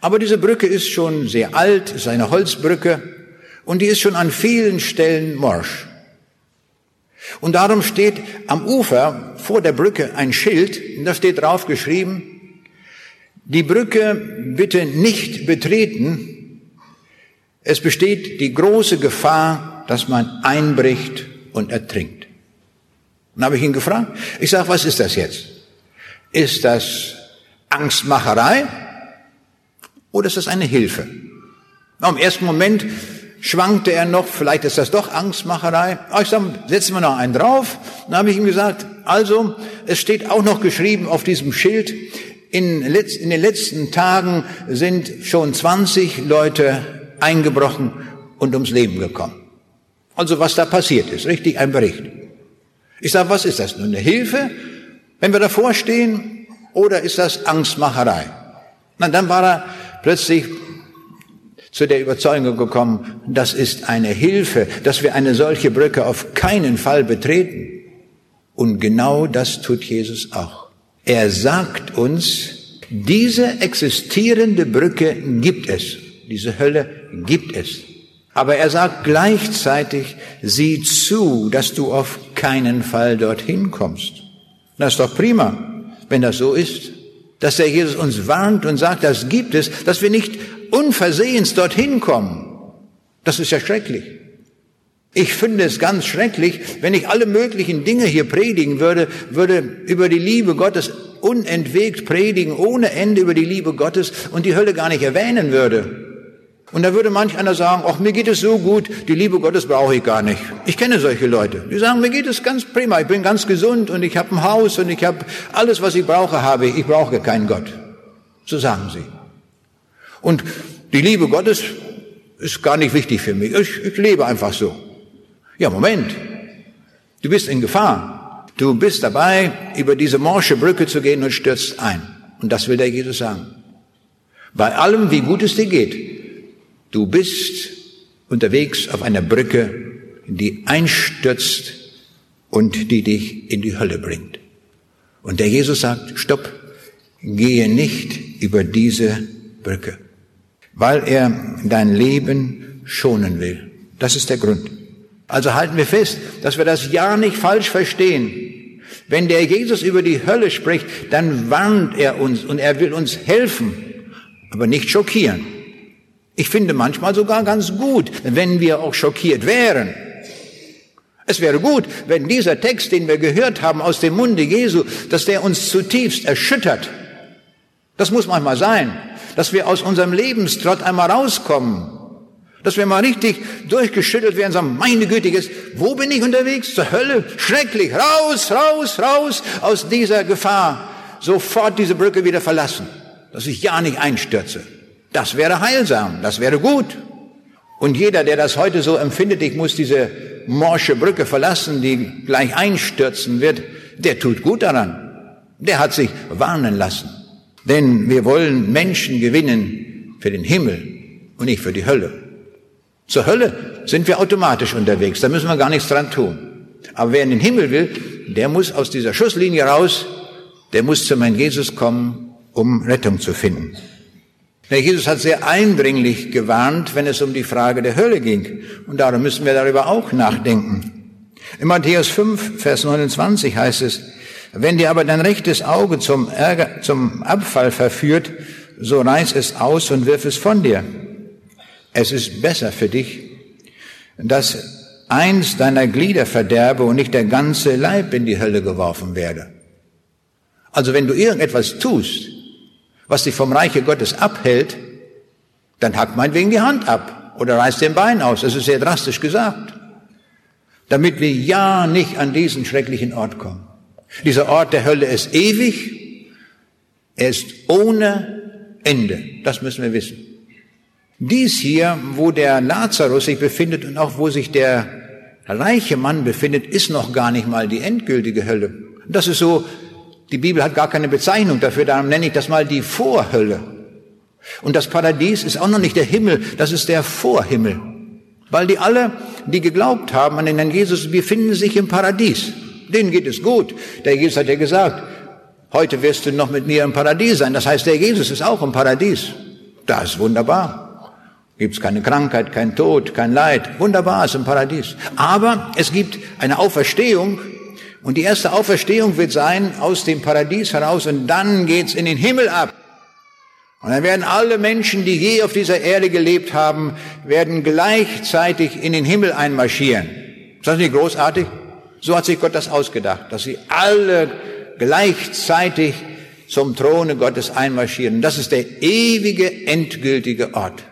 Aber diese Brücke ist schon sehr alt, ist eine Holzbrücke und die ist schon an vielen Stellen morsch. Und darum steht am Ufer vor der Brücke ein Schild, und da steht drauf geschrieben, die Brücke bitte nicht betreten. Es besteht die große Gefahr, dass man einbricht und ertrinkt. Dann habe ich ihn gefragt. Ich sage, was ist das jetzt? Ist das Angstmacherei oder ist das eine Hilfe? Im ersten Moment schwankte er noch, vielleicht ist das doch Angstmacherei. Aber ich sage, setzen wir noch einen drauf. Dann habe ich ihm gesagt, also, es steht auch noch geschrieben auf diesem Schild, in, in den letzten Tagen sind schon 20 Leute eingebrochen und ums Leben gekommen. Also was da passiert ist, richtig ein Bericht. Ich sage, was ist das? Nur eine Hilfe, wenn wir davor stehen, oder ist das Angstmacherei? Na, dann war er plötzlich zu der Überzeugung gekommen, das ist eine Hilfe, dass wir eine solche Brücke auf keinen Fall betreten. Und genau das tut Jesus auch. Er sagt uns, diese existierende Brücke gibt es. Diese Hölle gibt es. Aber er sagt gleichzeitig, sieh zu, dass du auf keinen Fall dorthin kommst. Das ist doch prima, wenn das so ist. Dass der Jesus uns warnt und sagt, das gibt es, dass wir nicht unversehens dorthin kommen. Das ist ja schrecklich. Ich finde es ganz schrecklich, wenn ich alle möglichen Dinge hier predigen würde, würde über die Liebe Gottes unentwegt predigen, ohne Ende über die Liebe Gottes und die Hölle gar nicht erwähnen würde. Und da würde manch einer sagen, ach, mir geht es so gut, die Liebe Gottes brauche ich gar nicht. Ich kenne solche Leute. Die sagen, mir geht es ganz prima, ich bin ganz gesund und ich habe ein Haus und ich habe alles, was ich brauche, habe ich. Ich brauche keinen Gott. So sagen sie. Und die Liebe Gottes ist gar nicht wichtig für mich. Ich, ich lebe einfach so. Ja, Moment. Du bist in Gefahr. Du bist dabei, über diese morsche Brücke zu gehen und stürzt ein. Und das will der Jesus sagen. Bei allem, wie gut es dir geht, du bist unterwegs auf einer Brücke, die einstürzt und die dich in die Hölle bringt. Und der Jesus sagt, stopp, gehe nicht über diese Brücke, weil er dein Leben schonen will. Das ist der Grund. Also halten wir fest, dass wir das ja nicht falsch verstehen. Wenn der Jesus über die Hölle spricht, dann warnt er uns und er will uns helfen, aber nicht schockieren. Ich finde manchmal sogar ganz gut, wenn wir auch schockiert wären. Es wäre gut, wenn dieser Text, den wir gehört haben aus dem Munde Jesu, dass der uns zutiefst erschüttert. Das muss manchmal sein, dass wir aus unserem Lebenstrott einmal rauskommen dass wir mal richtig durchgeschüttelt werden, sagen, meine Gütiges, wo bin ich unterwegs? Zur Hölle? Schrecklich. Raus, raus, raus aus dieser Gefahr. Sofort diese Brücke wieder verlassen, dass ich ja nicht einstürze. Das wäre heilsam, das wäre gut. Und jeder, der das heute so empfindet, ich muss diese morsche Brücke verlassen, die gleich einstürzen wird, der tut gut daran. Der hat sich warnen lassen. Denn wir wollen Menschen gewinnen für den Himmel und nicht für die Hölle. Zur Hölle sind wir automatisch unterwegs, da müssen wir gar nichts dran tun. Aber wer in den Himmel will, der muss aus dieser Schusslinie raus, der muss zu meinem Jesus kommen, um Rettung zu finden. Der Jesus hat sehr eindringlich gewarnt, wenn es um die Frage der Hölle ging. Und darum müssen wir darüber auch nachdenken. In Matthäus 5, Vers 29 heißt es, wenn dir aber dein rechtes Auge zum, Ärger, zum Abfall verführt, so reiß es aus und wirf es von dir. Es ist besser für dich, dass eins deiner Glieder verderbe und nicht der ganze Leib in die Hölle geworfen werde. Also wenn du irgendetwas tust, was dich vom Reiche Gottes abhält, dann hack meinetwegen die Hand ab oder reiß den Bein aus. Das ist sehr drastisch gesagt. Damit wir ja nicht an diesen schrecklichen Ort kommen. Dieser Ort der Hölle ist ewig. Er ist ohne Ende. Das müssen wir wissen. Dies hier, wo der Lazarus sich befindet und auch wo sich der reiche Mann befindet, ist noch gar nicht mal die endgültige Hölle. Das ist so die Bibel hat gar keine Bezeichnung dafür, darum nenne ich das mal die Vorhölle. Und das Paradies ist auch noch nicht der Himmel, das ist der Vorhimmel. Weil die alle, die geglaubt haben an den Herrn Jesus, befinden sich im Paradies. Denen geht es gut. Der Jesus hat ja gesagt, heute wirst du noch mit mir im Paradies sein. Das heißt, der Jesus ist auch im Paradies. Das ist wunderbar. Gibt es keine Krankheit, kein Tod, kein Leid. Wunderbar ist im Paradies. Aber es gibt eine Auferstehung, und die erste Auferstehung wird sein aus dem Paradies heraus und dann geht's in den Himmel ab. Und dann werden alle Menschen, die je auf dieser Erde gelebt haben, werden gleichzeitig in den Himmel einmarschieren. Ist das nicht großartig? So hat sich Gott das ausgedacht, dass sie alle gleichzeitig zum Throne Gottes einmarschieren. Das ist der ewige, endgültige Ort.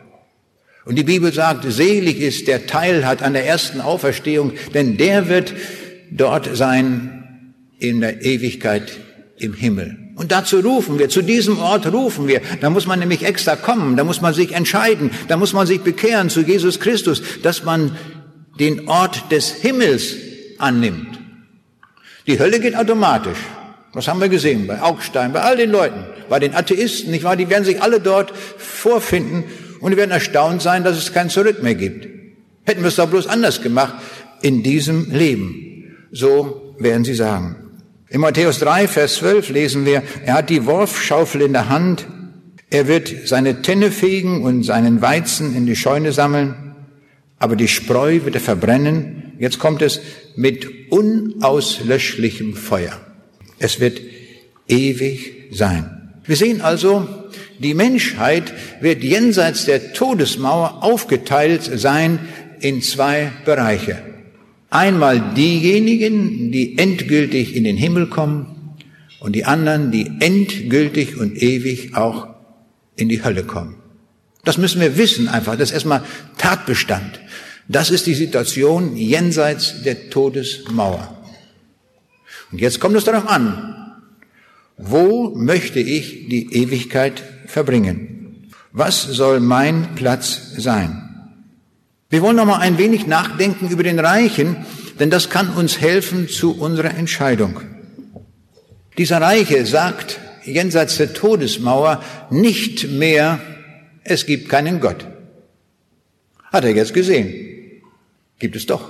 Und die Bibel sagt, selig ist, der Teil hat an der ersten Auferstehung, denn der wird dort sein in der Ewigkeit im Himmel. Und dazu rufen wir, zu diesem Ort rufen wir. Da muss man nämlich extra kommen, da muss man sich entscheiden, da muss man sich bekehren zu Jesus Christus, dass man den Ort des Himmels annimmt. Die Hölle geht automatisch. Das haben wir gesehen bei Augstein, bei all den Leuten, bei den Atheisten, nicht wahr? Die werden sich alle dort vorfinden und die werden erstaunt sein, dass es kein Zurück mehr gibt. Hätten wir es doch bloß anders gemacht in diesem Leben. So werden sie sagen. In Matthäus 3, Vers 12 lesen wir, er hat die Worfschaufel in der Hand, er wird seine Tenne fegen und seinen Weizen in die Scheune sammeln, aber die Spreu wird er verbrennen. Jetzt kommt es mit unauslöschlichem Feuer. Es wird ewig sein. Wir sehen also, die Menschheit wird jenseits der Todesmauer aufgeteilt sein in zwei Bereiche. Einmal diejenigen, die endgültig in den Himmel kommen und die anderen, die endgültig und ewig auch in die Hölle kommen. Das müssen wir wissen einfach. Das ist erstmal Tatbestand. Das ist die Situation jenseits der Todesmauer. Und jetzt kommt es darauf an, wo möchte ich die Ewigkeit verbringen? Was soll mein Platz sein? Wir wollen noch mal ein wenig nachdenken über den Reichen, denn das kann uns helfen zu unserer Entscheidung. Dieser Reiche sagt jenseits der Todesmauer nicht mehr, es gibt keinen Gott. Hat er jetzt gesehen? Gibt es doch.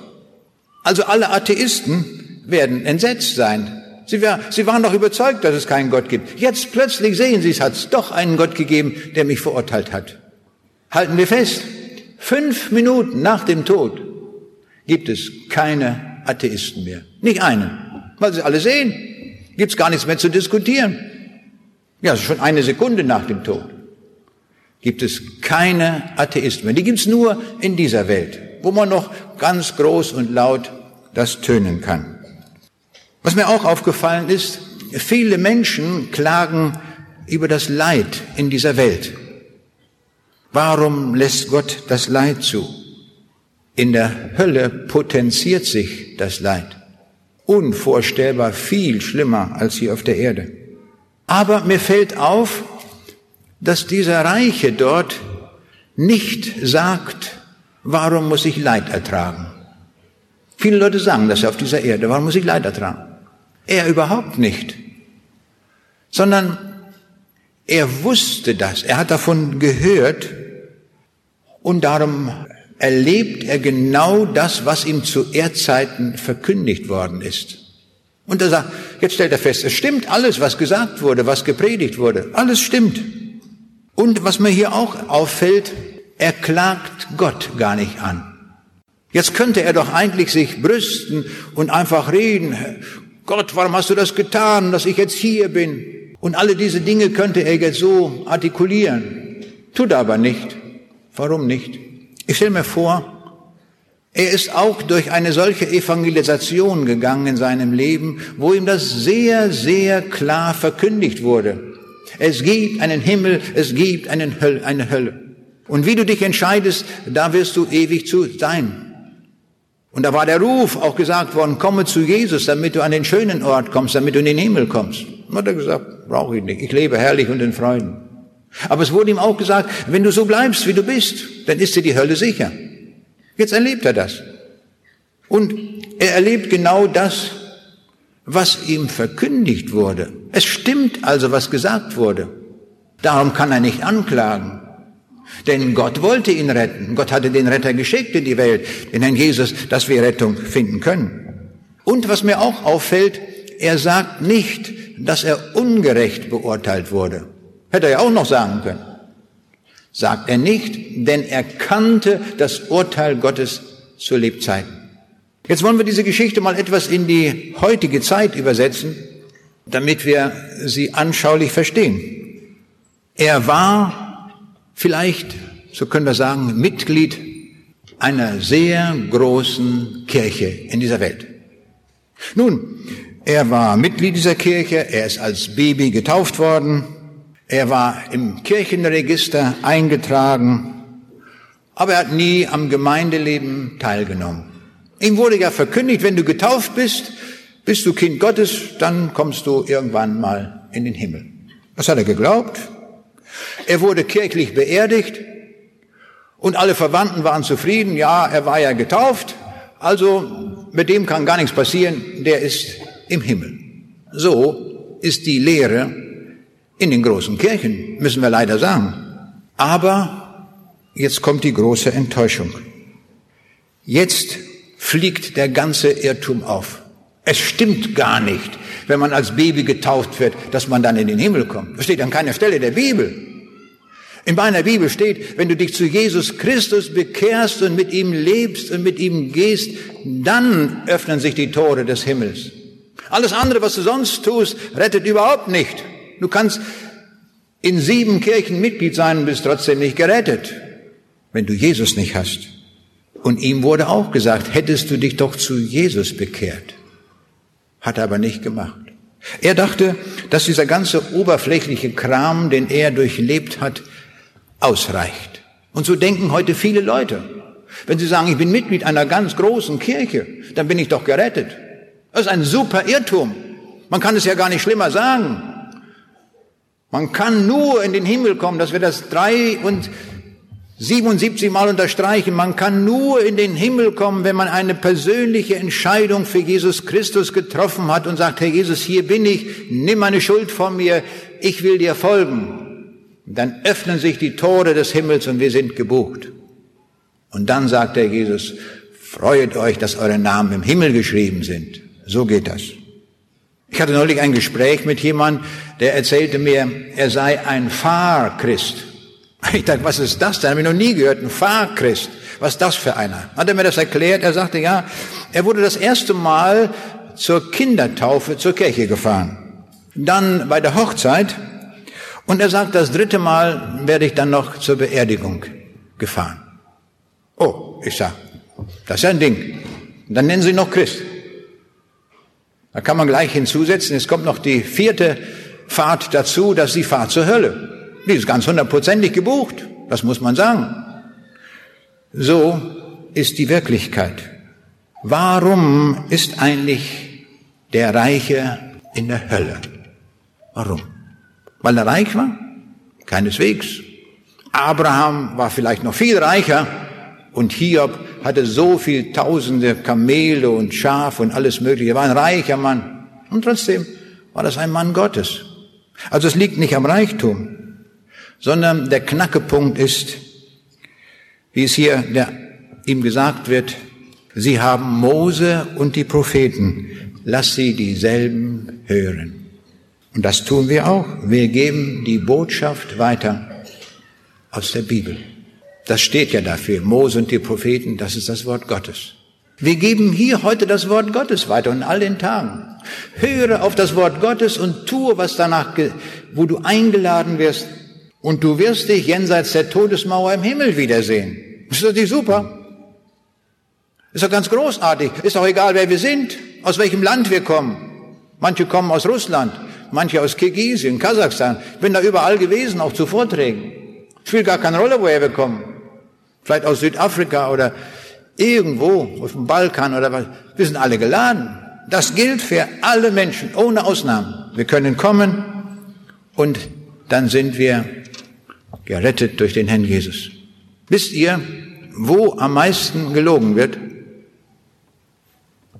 Also alle Atheisten werden entsetzt sein. Sie, war, sie waren doch überzeugt, dass es keinen Gott gibt. Jetzt plötzlich sehen sie, es hat doch einen Gott gegeben, der mich verurteilt hat. Halten wir fest, Fünf Minuten nach dem Tod gibt es keine Atheisten mehr. Nicht einen. Weil sie alle sehen. Gibt es gar nichts mehr zu diskutieren. Ja, schon eine Sekunde nach dem Tod gibt es keine Atheisten mehr. Die gibt es nur in dieser Welt, wo man noch ganz groß und laut das tönen kann. Was mir auch aufgefallen ist, viele Menschen klagen über das Leid in dieser Welt. Warum lässt Gott das Leid zu? In der Hölle potenziert sich das Leid. Unvorstellbar viel schlimmer als hier auf der Erde. Aber mir fällt auf, dass dieser Reiche dort nicht sagt, warum muss ich Leid ertragen? Viele Leute sagen das auf dieser Erde, warum muss ich Leid ertragen? Er überhaupt nicht, sondern er wusste das, er hat davon gehört und darum erlebt er genau das, was ihm zu Erdzeiten verkündigt worden ist. Und er sagt, jetzt stellt er fest, es stimmt alles, was gesagt wurde, was gepredigt wurde, alles stimmt. Und was mir hier auch auffällt, er klagt Gott gar nicht an. Jetzt könnte er doch eigentlich sich brüsten und einfach reden. Gott, warum hast du das getan, dass ich jetzt hier bin? Und alle diese Dinge könnte er jetzt so artikulieren. Tut er aber nicht. Warum nicht? Ich stelle mir vor, er ist auch durch eine solche Evangelisation gegangen in seinem Leben, wo ihm das sehr, sehr klar verkündigt wurde. Es gibt einen Himmel, es gibt einen Höll, eine Hölle. Und wie du dich entscheidest, da wirst du ewig zu sein. Und da war der Ruf auch gesagt worden, komme zu Jesus, damit du an den schönen Ort kommst, damit du in den Himmel kommst. Und hat er gesagt, brauche ich nicht, ich lebe herrlich und in Freuden. Aber es wurde ihm auch gesagt, wenn du so bleibst, wie du bist, dann ist dir die Hölle sicher. Jetzt erlebt er das. Und er erlebt genau das, was ihm verkündigt wurde. Es stimmt also, was gesagt wurde. Darum kann er nicht anklagen. Denn Gott wollte ihn retten. Gott hatte den Retter geschickt in die Welt, den Herrn Jesus, dass wir Rettung finden können. Und was mir auch auffällt, er sagt nicht, dass er ungerecht beurteilt wurde. Hätte er ja auch noch sagen können. Sagt er nicht, denn er kannte das Urteil Gottes zur Lebzeiten. Jetzt wollen wir diese Geschichte mal etwas in die heutige Zeit übersetzen, damit wir sie anschaulich verstehen. Er war vielleicht, so können wir sagen, Mitglied einer sehr großen Kirche in dieser Welt. Nun, er war Mitglied dieser Kirche, er ist als Baby getauft worden, er war im Kirchenregister eingetragen, aber er hat nie am Gemeindeleben teilgenommen. Ihm wurde ja verkündigt, wenn du getauft bist, bist du Kind Gottes, dann kommst du irgendwann mal in den Himmel. Das hat er geglaubt. Er wurde kirchlich beerdigt und alle Verwandten waren zufrieden. Ja, er war ja getauft, also mit dem kann gar nichts passieren, der ist im Himmel. So ist die Lehre in den großen Kirchen, müssen wir leider sagen. Aber jetzt kommt die große Enttäuschung. Jetzt fliegt der ganze Irrtum auf. Es stimmt gar nicht, wenn man als Baby getauft wird, dass man dann in den Himmel kommt. Das steht an keiner Stelle der Bibel. In meiner Bibel steht, wenn du dich zu Jesus Christus bekehrst und mit ihm lebst und mit ihm gehst, dann öffnen sich die Tore des Himmels. Alles andere, was du sonst tust, rettet überhaupt nicht. Du kannst in sieben Kirchen Mitglied sein und bist trotzdem nicht gerettet, wenn du Jesus nicht hast. Und ihm wurde auch gesagt, hättest du dich doch zu Jesus bekehrt. Hat er aber nicht gemacht. Er dachte, dass dieser ganze oberflächliche Kram, den er durchlebt hat, ausreicht. Und so denken heute viele Leute. Wenn sie sagen, ich bin Mitglied einer ganz großen Kirche, dann bin ich doch gerettet. Das ist ein super Irrtum. Man kann es ja gar nicht schlimmer sagen. Man kann nur in den Himmel kommen, dass wir das drei und 77 Mal unterstreichen. Man kann nur in den Himmel kommen, wenn man eine persönliche Entscheidung für Jesus Christus getroffen hat und sagt, Herr Jesus, hier bin ich, nimm meine Schuld von mir, ich will dir folgen. Dann öffnen sich die Tore des Himmels und wir sind gebucht. Und dann sagt der Jesus, freut euch, dass eure Namen im Himmel geschrieben sind. So geht das. Ich hatte neulich ein Gespräch mit jemandem, der erzählte mir, er sei ein Fahrchrist. Ich dachte, was ist das denn? Habe ich noch nie gehört, ein Fahrchrist. Was ist das für einer? Hat er mir das erklärt? Er sagte, ja, er wurde das erste Mal zur Kindertaufe zur Kirche gefahren. Dann bei der Hochzeit. Und er sagt, das dritte Mal werde ich dann noch zur Beerdigung gefahren. Oh, ich sag, das ist ja ein Ding. dann nennen Sie noch Christ. Da kann man gleich hinzusetzen, es kommt noch die vierte Fahrt dazu, dass die Fahrt zur Hölle. Die ist ganz hundertprozentig gebucht, das muss man sagen. So ist die Wirklichkeit. Warum ist eigentlich der Reiche in der Hölle? Warum? Weil er reich war? Keineswegs. Abraham war vielleicht noch viel reicher und Hiob hatte so viel tausende Kamele und Schaf und alles Mögliche. Er war ein reicher Mann. Und trotzdem war das ein Mann Gottes. Also es liegt nicht am Reichtum, sondern der Knackepunkt ist, wie es hier der, ihm gesagt wird, sie haben Mose und die Propheten, lass sie dieselben hören. Und das tun wir auch. Wir geben die Botschaft weiter aus der Bibel. Das steht ja dafür. Mose und die Propheten, das ist das Wort Gottes. Wir geben hier heute das Wort Gottes weiter und all den Tagen. Höre auf das Wort Gottes und tue, was danach, wo du eingeladen wirst. Und du wirst dich jenseits der Todesmauer im Himmel wiedersehen. Ist das nicht super? Ist doch ganz großartig. Ist doch egal, wer wir sind, aus welchem Land wir kommen. Manche kommen aus Russland, manche aus Kirgisien, Kasachstan. Ich bin da überall gewesen, auch zu Vorträgen. Spielt gar keine Rolle, woher wir kommen. Vielleicht aus Südafrika oder irgendwo auf dem Balkan oder was. Wir sind alle geladen. Das gilt für alle Menschen, ohne Ausnahmen. Wir können kommen und dann sind wir gerettet durch den Herrn Jesus. Wisst ihr, wo am meisten gelogen wird?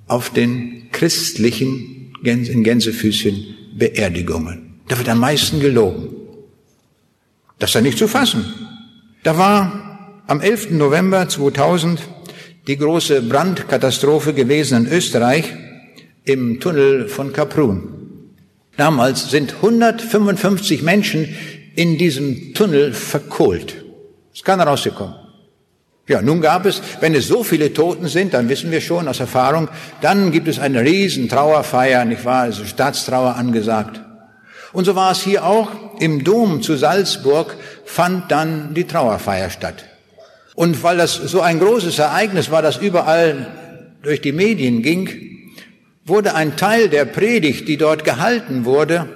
Auf den christlichen, in Gänsefüßchen, Beerdigungen. Da wird am meisten gelogen. Das ist ja nicht zu fassen. Da war am 11. November 2000 die große Brandkatastrophe gewesen in Österreich im Tunnel von Kaprun. Damals sind 155 Menschen in diesem Tunnel verkohlt. Ist keiner rausgekommen. Ja, nun gab es, wenn es so viele Toten sind, dann wissen wir schon aus Erfahrung, dann gibt es eine riesen Trauerfeier, nicht wahr? Also Staatstrauer angesagt. Und so war es hier auch. Im Dom zu Salzburg fand dann die Trauerfeier statt. Und weil das so ein großes Ereignis war, das überall durch die Medien ging, wurde ein Teil der Predigt, die dort gehalten wurde,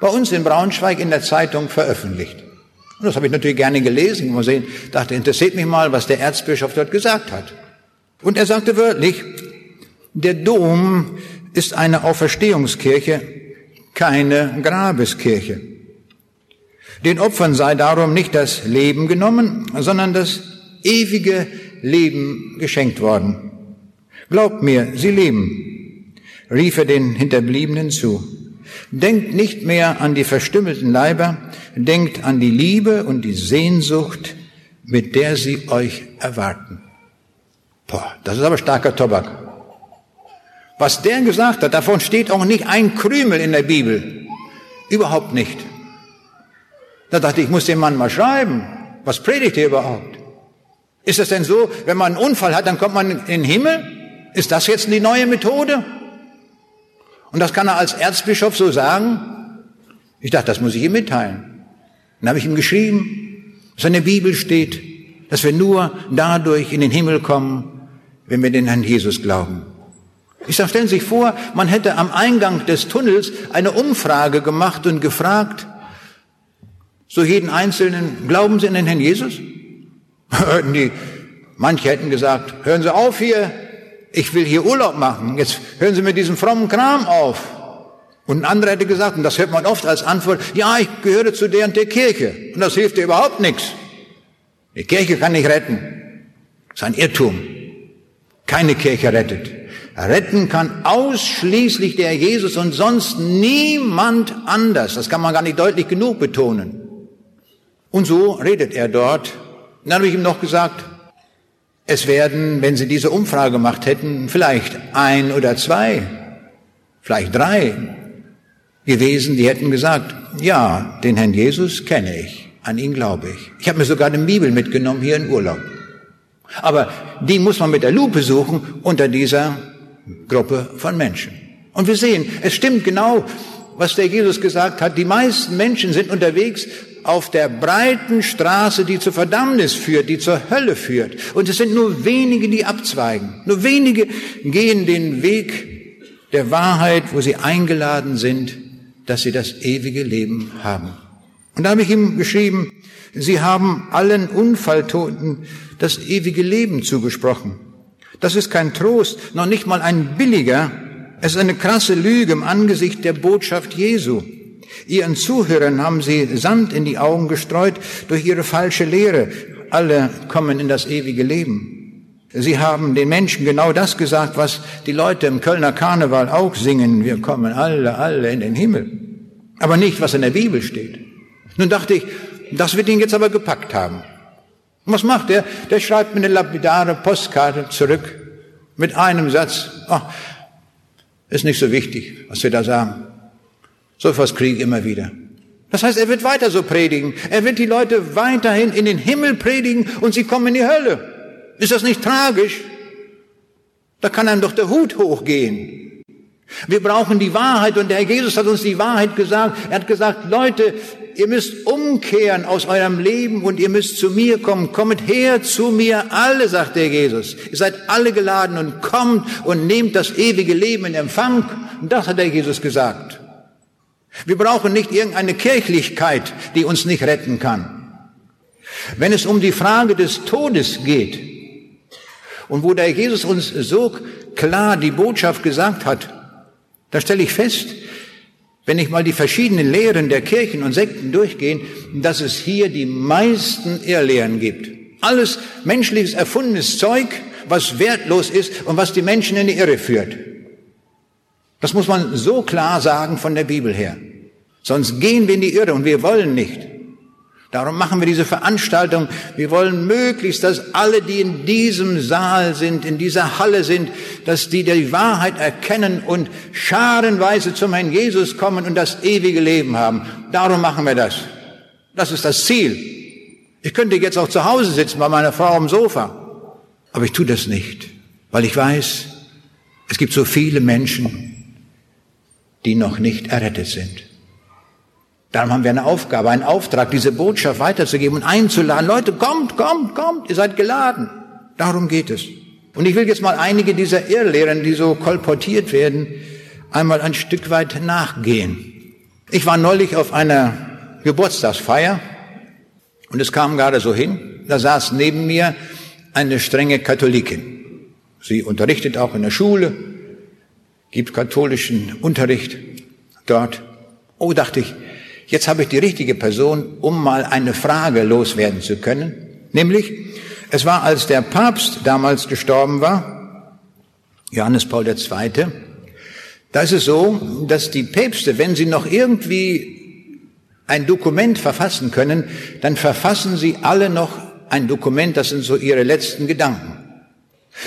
bei uns in Braunschweig in der Zeitung veröffentlicht. Und das habe ich natürlich gerne gelesen, mal sehen, dachte, interessiert mich mal, was der Erzbischof dort gesagt hat. Und er sagte wörtlich, der Dom ist eine Auferstehungskirche, keine Grabeskirche. Den Opfern sei darum nicht das Leben genommen, sondern das ewige Leben geschenkt worden. Glaubt mir, sie leben, rief er den Hinterbliebenen zu. Denkt nicht mehr an die verstümmelten Leiber, denkt an die Liebe und die Sehnsucht, mit der sie euch erwarten. Boah, das ist aber starker Tobak. Was der gesagt hat, davon steht auch nicht ein Krümel in der Bibel. Überhaupt nicht. Da dachte ich, ich muss dem Mann mal schreiben. Was predigt er überhaupt? Ist es denn so, wenn man einen Unfall hat, dann kommt man in den Himmel? Ist das jetzt die neue Methode? Und das kann er als Erzbischof so sagen. Ich dachte, das muss ich ihm mitteilen. Dann habe ich ihm geschrieben, dass in der Bibel steht, dass wir nur dadurch in den Himmel kommen, wenn wir den Herrn Jesus glauben. Ich sage, stellen Sie sich vor, man hätte am Eingang des Tunnels eine Umfrage gemacht und gefragt, so jeden Einzelnen, glauben Sie an den Herrn Jesus? (laughs) die, manche hätten gesagt, hören Sie auf hier, ich will hier Urlaub machen, jetzt hören Sie mit diesem frommen Kram auf. Und ein anderer hätte gesagt, und das hört man oft als Antwort, ja, ich gehöre zu der und der Kirche. Und das hilft dir überhaupt nichts. Die Kirche kann nicht retten. Das ist ein Irrtum. Keine Kirche rettet. Retten kann ausschließlich der Jesus und sonst niemand anders. Das kann man gar nicht deutlich genug betonen. Und so redet er dort. dann habe ich ihm noch gesagt, es werden, wenn Sie diese Umfrage gemacht hätten, vielleicht ein oder zwei, vielleicht drei gewesen, die hätten gesagt, ja, den Herrn Jesus kenne ich, an ihn glaube ich. Ich habe mir sogar eine Bibel mitgenommen hier in Urlaub. Aber die muss man mit der Lupe suchen unter dieser Gruppe von Menschen. Und wir sehen, es stimmt genau, was der Jesus gesagt hat. Die meisten Menschen sind unterwegs auf der breiten Straße, die zur Verdammnis führt, die zur Hölle führt. Und es sind nur wenige, die abzweigen. Nur wenige gehen den Weg der Wahrheit, wo sie eingeladen sind, dass sie das ewige Leben haben. Und da habe ich ihm geschrieben, sie haben allen Unfalltoten das ewige Leben zugesprochen. Das ist kein Trost, noch nicht mal ein billiger. Es ist eine krasse Lüge im Angesicht der Botschaft Jesu. Ihren Zuhörern haben sie Sand in die Augen gestreut durch ihre falsche Lehre. Alle kommen in das ewige Leben. Sie haben den Menschen genau das gesagt, was die Leute im Kölner Karneval auch singen. Wir kommen alle, alle in den Himmel. Aber nicht, was in der Bibel steht. Nun dachte ich, das wird ihn jetzt aber gepackt haben. Und was macht er? Der schreibt mir eine lapidare Postkarte zurück mit einem Satz. Ach, ist nicht so wichtig, was wir da sagen. So etwas kriege ich immer wieder. Das heißt, er wird weiter so predigen. Er wird die Leute weiterhin in den Himmel predigen und sie kommen in die Hölle. Ist das nicht tragisch? Da kann einem doch der Hut hochgehen. Wir brauchen die Wahrheit und der Herr Jesus hat uns die Wahrheit gesagt. Er hat gesagt, Leute, ihr müsst umkehren aus eurem Leben und ihr müsst zu mir kommen. Kommt her zu mir alle, sagt der Jesus. Ihr seid alle geladen und kommt und nehmt das ewige Leben in Empfang. Und das hat der Jesus gesagt. Wir brauchen nicht irgendeine Kirchlichkeit, die uns nicht retten kann. Wenn es um die Frage des Todes geht und wo der Jesus uns so klar die Botschaft gesagt hat, da stelle ich fest, wenn ich mal die verschiedenen Lehren der Kirchen und Sekten durchgehe, dass es hier die meisten Irrlehren gibt. Alles menschliches erfundenes Zeug, was wertlos ist und was die Menschen in die Irre führt. Das muss man so klar sagen von der Bibel her. Sonst gehen wir in die Irre und wir wollen nicht. Darum machen wir diese Veranstaltung. Wir wollen möglichst, dass alle, die in diesem Saal sind, in dieser Halle sind, dass die die Wahrheit erkennen und scharenweise zum Herrn Jesus kommen und das ewige Leben haben. Darum machen wir das. Das ist das Ziel. Ich könnte jetzt auch zu Hause sitzen bei meiner Frau am Sofa. Aber ich tue das nicht, weil ich weiß, es gibt so viele Menschen, die noch nicht errettet sind. Darum haben wir eine Aufgabe, einen Auftrag, diese Botschaft weiterzugeben und einzuladen. Leute, kommt, kommt, kommt, ihr seid geladen. Darum geht es. Und ich will jetzt mal einige dieser Irrlehren, die so kolportiert werden, einmal ein Stück weit nachgehen. Ich war neulich auf einer Geburtstagsfeier und es kam gerade so hin, da saß neben mir eine strenge Katholikin. Sie unterrichtet auch in der Schule, gibt katholischen Unterricht dort. Oh, dachte ich, jetzt habe ich die richtige Person, um mal eine Frage loswerden zu können. Nämlich, es war, als der Papst damals gestorben war, Johannes Paul II., da ist es so, dass die Päpste, wenn sie noch irgendwie ein Dokument verfassen können, dann verfassen sie alle noch ein Dokument, das sind so ihre letzten Gedanken.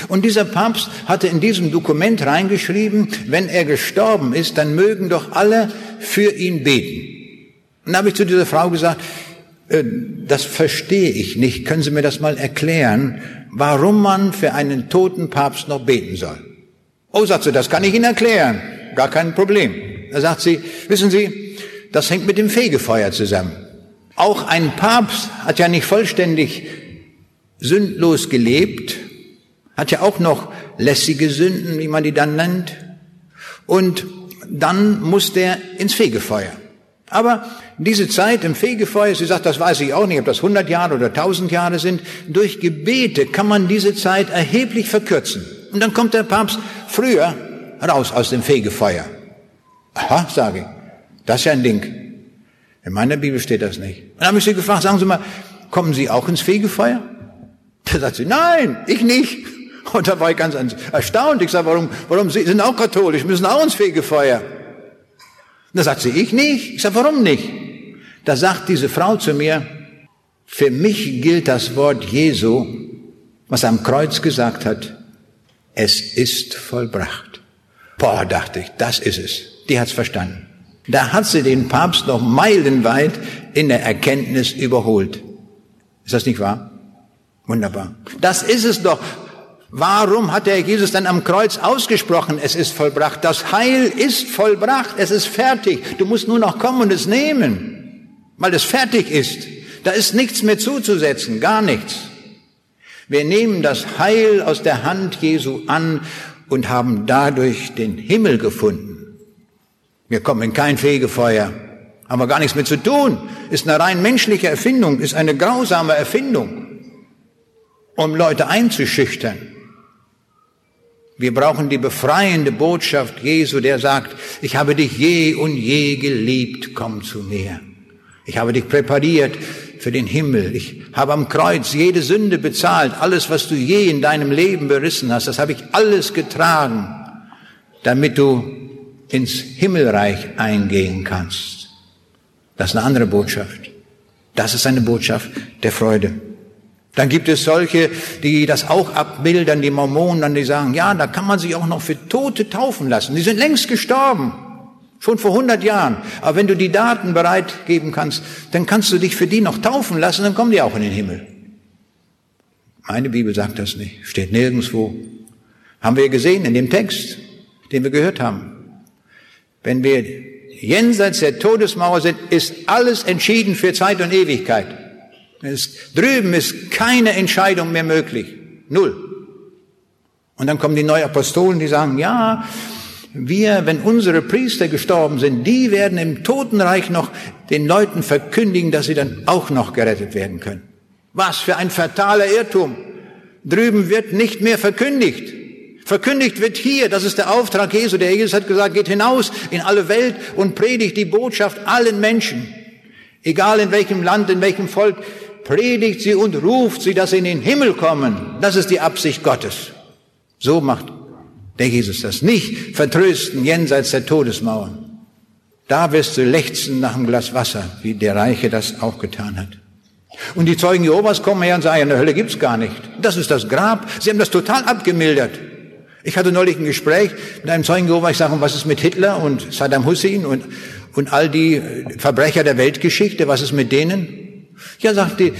Und dieser Papst hatte in diesem Dokument reingeschrieben, wenn er gestorben ist, dann mögen doch alle für ihn beten. Und da habe ich zu dieser Frau gesagt, äh, das verstehe ich nicht. Können Sie mir das mal erklären, warum man für einen toten Papst noch beten soll? Oh, sagt sie, das kann ich Ihnen erklären. Gar kein Problem. Da sagt sie, wissen Sie, das hängt mit dem Fegefeuer zusammen. Auch ein Papst hat ja nicht vollständig sündlos gelebt, hat ja auch noch lässige Sünden, wie man die dann nennt. Und dann muss der ins Fegefeuer. Aber diese Zeit im Fegefeuer, sie sagt, das weiß ich auch nicht, ob das 100 Jahre oder 1000 Jahre sind, durch Gebete kann man diese Zeit erheblich verkürzen. Und dann kommt der Papst früher raus aus dem Fegefeuer. Aha, sage ich, das ist ja ein Ding. In meiner Bibel steht das nicht. Und dann habe ich sie gefragt, sagen Sie mal, kommen Sie auch ins Fegefeuer? Da sagt sie, nein, ich nicht. (laughs) Und da war ich ganz erstaunt. Ich sage, warum, warum Sie sind auch katholisch, müssen auch ins Fegefeuer. Da sagt sie, ich nicht. Ich sage, warum nicht? Da sagt diese Frau zu mir, für mich gilt das Wort Jesu, was er am Kreuz gesagt hat, es ist vollbracht. Boah, dachte ich, das ist es. Die hat's verstanden. Da hat sie den Papst noch meilenweit in der Erkenntnis überholt. Ist das nicht wahr? Wunderbar. Das ist es doch. Warum hat der Jesus dann am Kreuz ausgesprochen, es ist vollbracht? Das Heil ist vollbracht, es ist fertig. Du musst nur noch kommen und es nehmen, weil es fertig ist. Da ist nichts mehr zuzusetzen, gar nichts. Wir nehmen das Heil aus der Hand Jesu an und haben dadurch den Himmel gefunden. Wir kommen in kein Fegefeuer, haben wir gar nichts mehr zu tun. Ist eine rein menschliche Erfindung, ist eine grausame Erfindung, um Leute einzuschüchtern. Wir brauchen die befreiende Botschaft Jesu, der sagt, ich habe dich je und je geliebt, komm zu mir. Ich habe dich präpariert für den Himmel. Ich habe am Kreuz jede Sünde bezahlt. Alles, was du je in deinem Leben berissen hast, das habe ich alles getragen, damit du ins Himmelreich eingehen kannst. Das ist eine andere Botschaft. Das ist eine Botschaft der Freude. Dann gibt es solche, die das auch abbilden, die Mormonen, die sagen, ja, da kann man sich auch noch für Tote taufen lassen. Die sind längst gestorben. Schon vor 100 Jahren. Aber wenn du die Daten bereitgeben kannst, dann kannst du dich für die noch taufen lassen, dann kommen die auch in den Himmel. Meine Bibel sagt das nicht. Steht nirgendwo. Haben wir gesehen in dem Text, den wir gehört haben. Wenn wir jenseits der Todesmauer sind, ist alles entschieden für Zeit und Ewigkeit. Es, drüben ist keine Entscheidung mehr möglich. Null. Und dann kommen die Neuapostolen, die sagen, ja, wir, wenn unsere Priester gestorben sind, die werden im Totenreich noch den Leuten verkündigen, dass sie dann auch noch gerettet werden können. Was für ein fataler Irrtum. Drüben wird nicht mehr verkündigt. Verkündigt wird hier, das ist der Auftrag Jesu. Der Jesus hat gesagt, geht hinaus in alle Welt und predigt die Botschaft allen Menschen. Egal in welchem Land, in welchem Volk, predigt sie und ruft sie, dass sie in den Himmel kommen. Das ist die Absicht Gottes. So macht der Jesus das. Nicht vertrösten jenseits der Todesmauern. Da wirst du lechzen nach einem Glas Wasser, wie der Reiche das auch getan hat. Und die Zeugen Jehovas kommen her und sagen, in der Hölle gibt's gar nicht. Das ist das Grab. Sie haben das total abgemildert. Ich hatte neulich ein Gespräch mit einem Zeugen Jehovas, ich sage, was ist mit Hitler und Saddam Hussein und, und all die Verbrecher der Weltgeschichte, was ist mit denen? Ja, sagt die,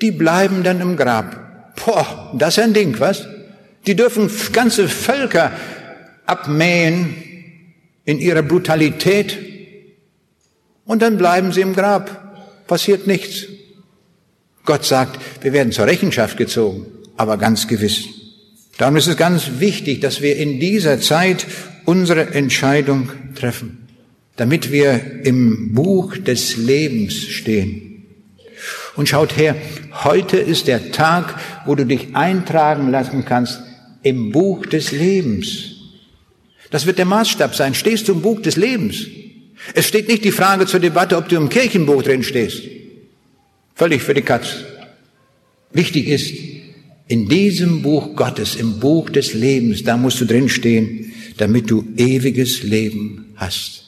die bleiben dann im Grab. Boah, das ist ein Ding, was? Die dürfen ganze Völker abmähen in ihrer Brutalität und dann bleiben sie im Grab. Passiert nichts. Gott sagt, wir werden zur Rechenschaft gezogen, aber ganz gewiss. Darum ist es ganz wichtig, dass wir in dieser Zeit unsere Entscheidung treffen, damit wir im Buch des Lebens stehen. Und schaut her, heute ist der Tag, wo du dich eintragen lassen kannst im Buch des Lebens. Das wird der Maßstab sein. Stehst du im Buch des Lebens? Es steht nicht die Frage zur Debatte, ob du im Kirchenbuch drin stehst. Völlig für die Katz. Wichtig ist, in diesem Buch Gottes, im Buch des Lebens, da musst du drin stehen, damit du ewiges Leben hast.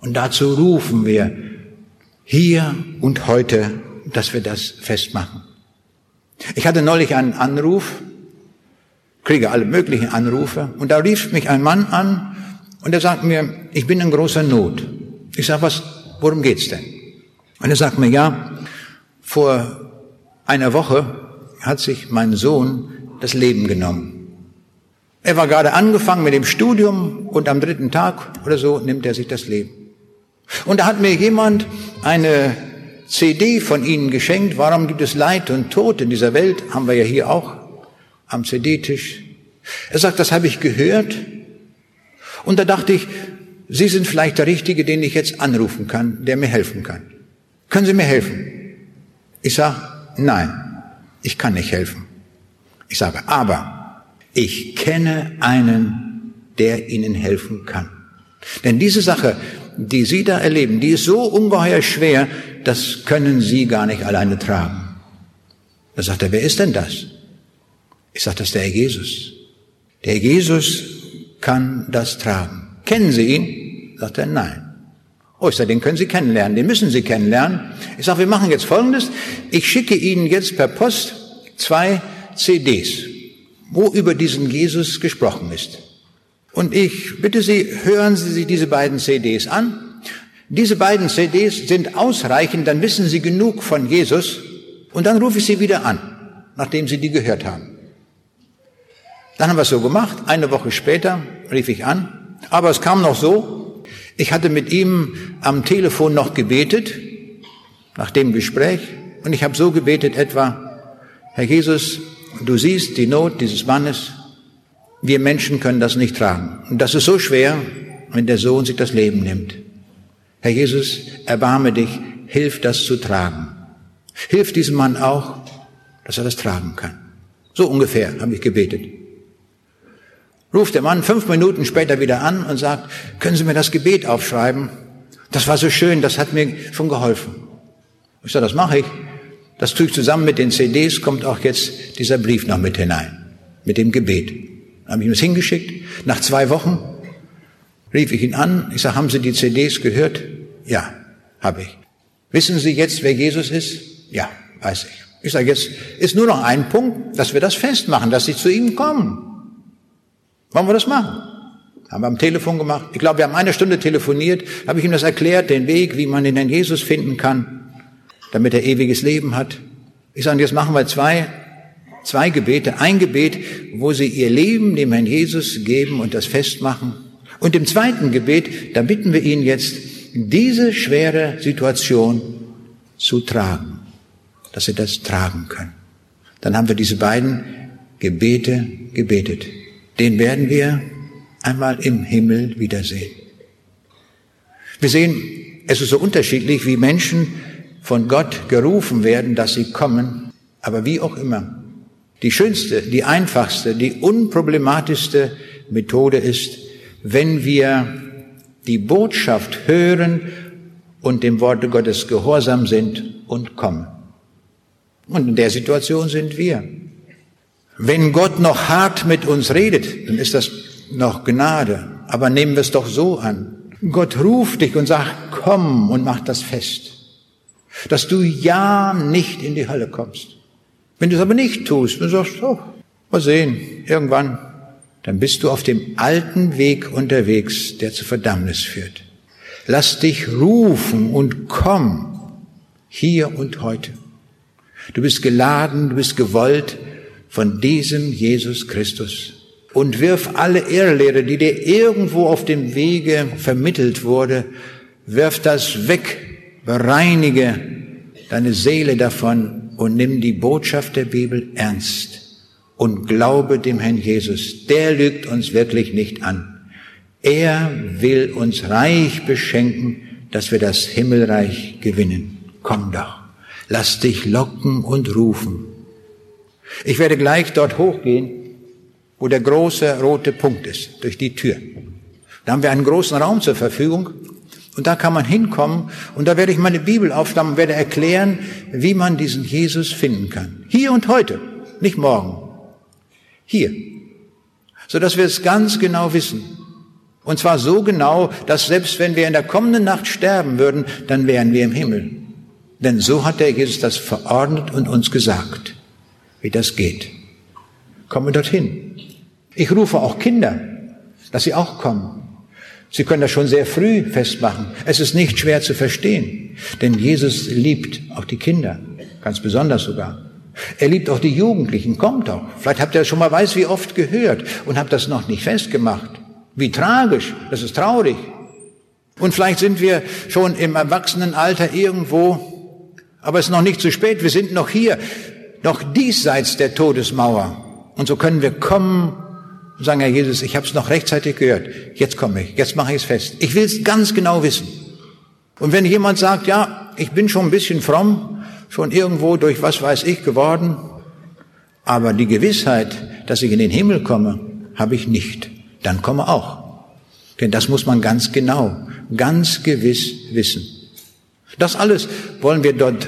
Und dazu rufen wir hier und heute, dass wir das festmachen. Ich hatte neulich einen Anruf kriege alle möglichen Anrufe und da rief mich ein Mann an und er sagt mir, ich bin in großer Not. Ich sage, was, worum geht's denn? Und er sagt mir, ja, vor einer Woche hat sich mein Sohn das Leben genommen. Er war gerade angefangen mit dem Studium und am dritten Tag oder so nimmt er sich das Leben. Und da hat mir jemand eine CD von Ihnen geschenkt. Warum gibt es Leid und Tod in dieser Welt? Haben wir ja hier auch am CD-Tisch. Er sagt, das habe ich gehört. Und da dachte ich, Sie sind vielleicht der Richtige, den ich jetzt anrufen kann, der mir helfen kann. Können Sie mir helfen? Ich sage, nein, ich kann nicht helfen. Ich sage, aber ich kenne einen, der Ihnen helfen kann. Denn diese Sache, die Sie da erleben, die ist so ungeheuer schwer, das können Sie gar nicht alleine tragen. Da sagt er, wer ist denn das? Ich sage, das ist der Herr Jesus. Der Herr Jesus kann das tragen. Kennen Sie ihn? Sagt er, nein. Oh, ich sage, den können Sie kennenlernen, den müssen Sie kennenlernen. Ich sage, wir machen jetzt Folgendes. Ich schicke Ihnen jetzt per Post zwei CDs, wo über diesen Jesus gesprochen ist. Und ich bitte Sie, hören Sie sich diese beiden CDs an. Diese beiden CDs sind ausreichend, dann wissen Sie genug von Jesus und dann rufe ich Sie wieder an, nachdem Sie die gehört haben. Dann haben wir es so gemacht. Eine Woche später rief ich an. Aber es kam noch so. Ich hatte mit ihm am Telefon noch gebetet, nach dem Gespräch. Und ich habe so gebetet etwa, Herr Jesus, du siehst die Not dieses Mannes. Wir Menschen können das nicht tragen. Und das ist so schwer, wenn der Sohn sich das Leben nimmt. Herr Jesus, erbarme dich, hilf das zu tragen. Hilf diesem Mann auch, dass er das tragen kann. So ungefähr habe ich gebetet. Ruft der Mann fünf Minuten später wieder an und sagt, können Sie mir das Gebet aufschreiben? Das war so schön, das hat mir schon geholfen. Ich sage, das mache ich. Das tue ich zusammen mit den CDs, kommt auch jetzt dieser Brief noch mit hinein, mit dem Gebet. Dann habe ich ihm das hingeschickt. Nach zwei Wochen rief ich ihn an. Ich sage, haben Sie die CDs gehört? Ja, habe ich. Wissen Sie jetzt, wer Jesus ist? Ja, weiß ich. Ich sage, jetzt ist nur noch ein Punkt, dass wir das festmachen, dass Sie zu ihm kommen. Wollen wir das machen? Haben wir am Telefon gemacht. Ich glaube, wir haben eine Stunde telefoniert, habe ich ihm das erklärt, den Weg, wie man den Herrn Jesus finden kann, damit er ewiges Leben hat. Ich sage, jetzt machen wir zwei, zwei Gebete. Ein Gebet, wo Sie Ihr Leben dem Herrn Jesus geben und das festmachen. Und im zweiten Gebet, da bitten wir ihn jetzt, diese schwere Situation zu tragen, dass Sie das tragen können. Dann haben wir diese beiden Gebete gebetet. Den werden wir einmal im Himmel wiedersehen. Wir sehen, es ist so unterschiedlich, wie Menschen von Gott gerufen werden, dass sie kommen, aber wie auch immer. Die schönste, die einfachste, die unproblematischste Methode ist, wenn wir die Botschaft hören und dem Worte Gottes gehorsam sind und kommen. Und in der Situation sind wir. Wenn Gott noch hart mit uns redet, dann ist das noch Gnade. Aber nehmen wir es doch so an. Gott ruft dich und sagt, komm und mach das fest. Dass du ja nicht in die Hölle kommst. Wenn du es aber nicht tust und sagst, oh, mal sehen, irgendwann, dann bist du auf dem alten Weg unterwegs, der zur Verdammnis führt. Lass dich rufen und komm, hier und heute. Du bist geladen, du bist gewollt von diesem Jesus Christus und wirf alle Irrlehre, die dir irgendwo auf dem Wege vermittelt wurde, wirf das weg, bereinige deine Seele davon und nimm die Botschaft der Bibel ernst und glaube dem Herrn Jesus. Der lügt uns wirklich nicht an. Er will uns reich beschenken, dass wir das Himmelreich gewinnen. Komm doch, lass dich locken und rufen. Ich werde gleich dort hochgehen wo der große rote Punkt ist, durch die Tür. Da haben wir einen großen Raum zur Verfügung und da kann man hinkommen und da werde ich meine Bibel aufschlagen und werde erklären, wie man diesen Jesus finden kann. Hier und heute, nicht morgen. Hier. So dass wir es ganz genau wissen. Und zwar so genau, dass selbst wenn wir in der kommenden Nacht sterben würden, dann wären wir im Himmel. Denn so hat der Jesus das verordnet und uns gesagt, wie das geht. Kommen wir dorthin. Ich rufe auch Kinder, dass sie auch kommen. Sie können das schon sehr früh festmachen. Es ist nicht schwer zu verstehen, denn Jesus liebt auch die Kinder, ganz besonders sogar. Er liebt auch die Jugendlichen, kommt doch. Vielleicht habt ihr das schon mal weiß, wie oft gehört und habt das noch nicht festgemacht. Wie tragisch, das ist traurig. Und vielleicht sind wir schon im Erwachsenenalter irgendwo, aber es ist noch nicht zu spät, wir sind noch hier, noch diesseits der Todesmauer. Und so können wir kommen und sagen, Herr Jesus, ich habe es noch rechtzeitig gehört. Jetzt komme ich, jetzt mache ich es fest. Ich will es ganz genau wissen. Und wenn jemand sagt, ja, ich bin schon ein bisschen fromm, schon irgendwo durch was weiß ich geworden, aber die Gewissheit, dass ich in den Himmel komme, habe ich nicht, dann komme auch. Denn das muss man ganz genau, ganz gewiss wissen. Das alles wollen wir dort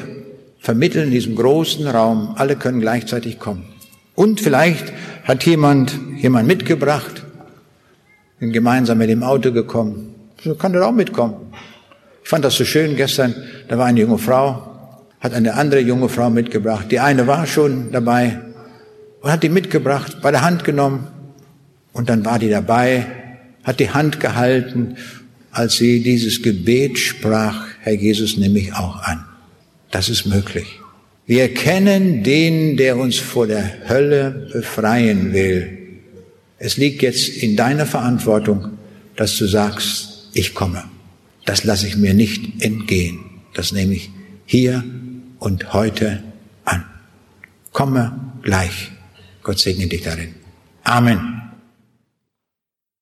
vermitteln in diesem großen Raum. Alle können gleichzeitig kommen. Und vielleicht hat jemand jemand mitgebracht, bin gemeinsam mit dem Auto gekommen. So kann er auch mitkommen. Ich fand das so schön gestern. Da war eine junge Frau, hat eine andere junge Frau mitgebracht. Die eine war schon dabei und hat die mitgebracht, bei der Hand genommen. Und dann war die dabei, hat die Hand gehalten, als sie dieses Gebet sprach, Herr Jesus, nimm mich auch an. Das ist möglich. Wir kennen den, der uns vor der Hölle befreien will. Es liegt jetzt in deiner Verantwortung, dass du sagst, ich komme. Das lasse ich mir nicht entgehen. Das nehme ich hier und heute an. Komme gleich. Gott segne dich darin. Amen.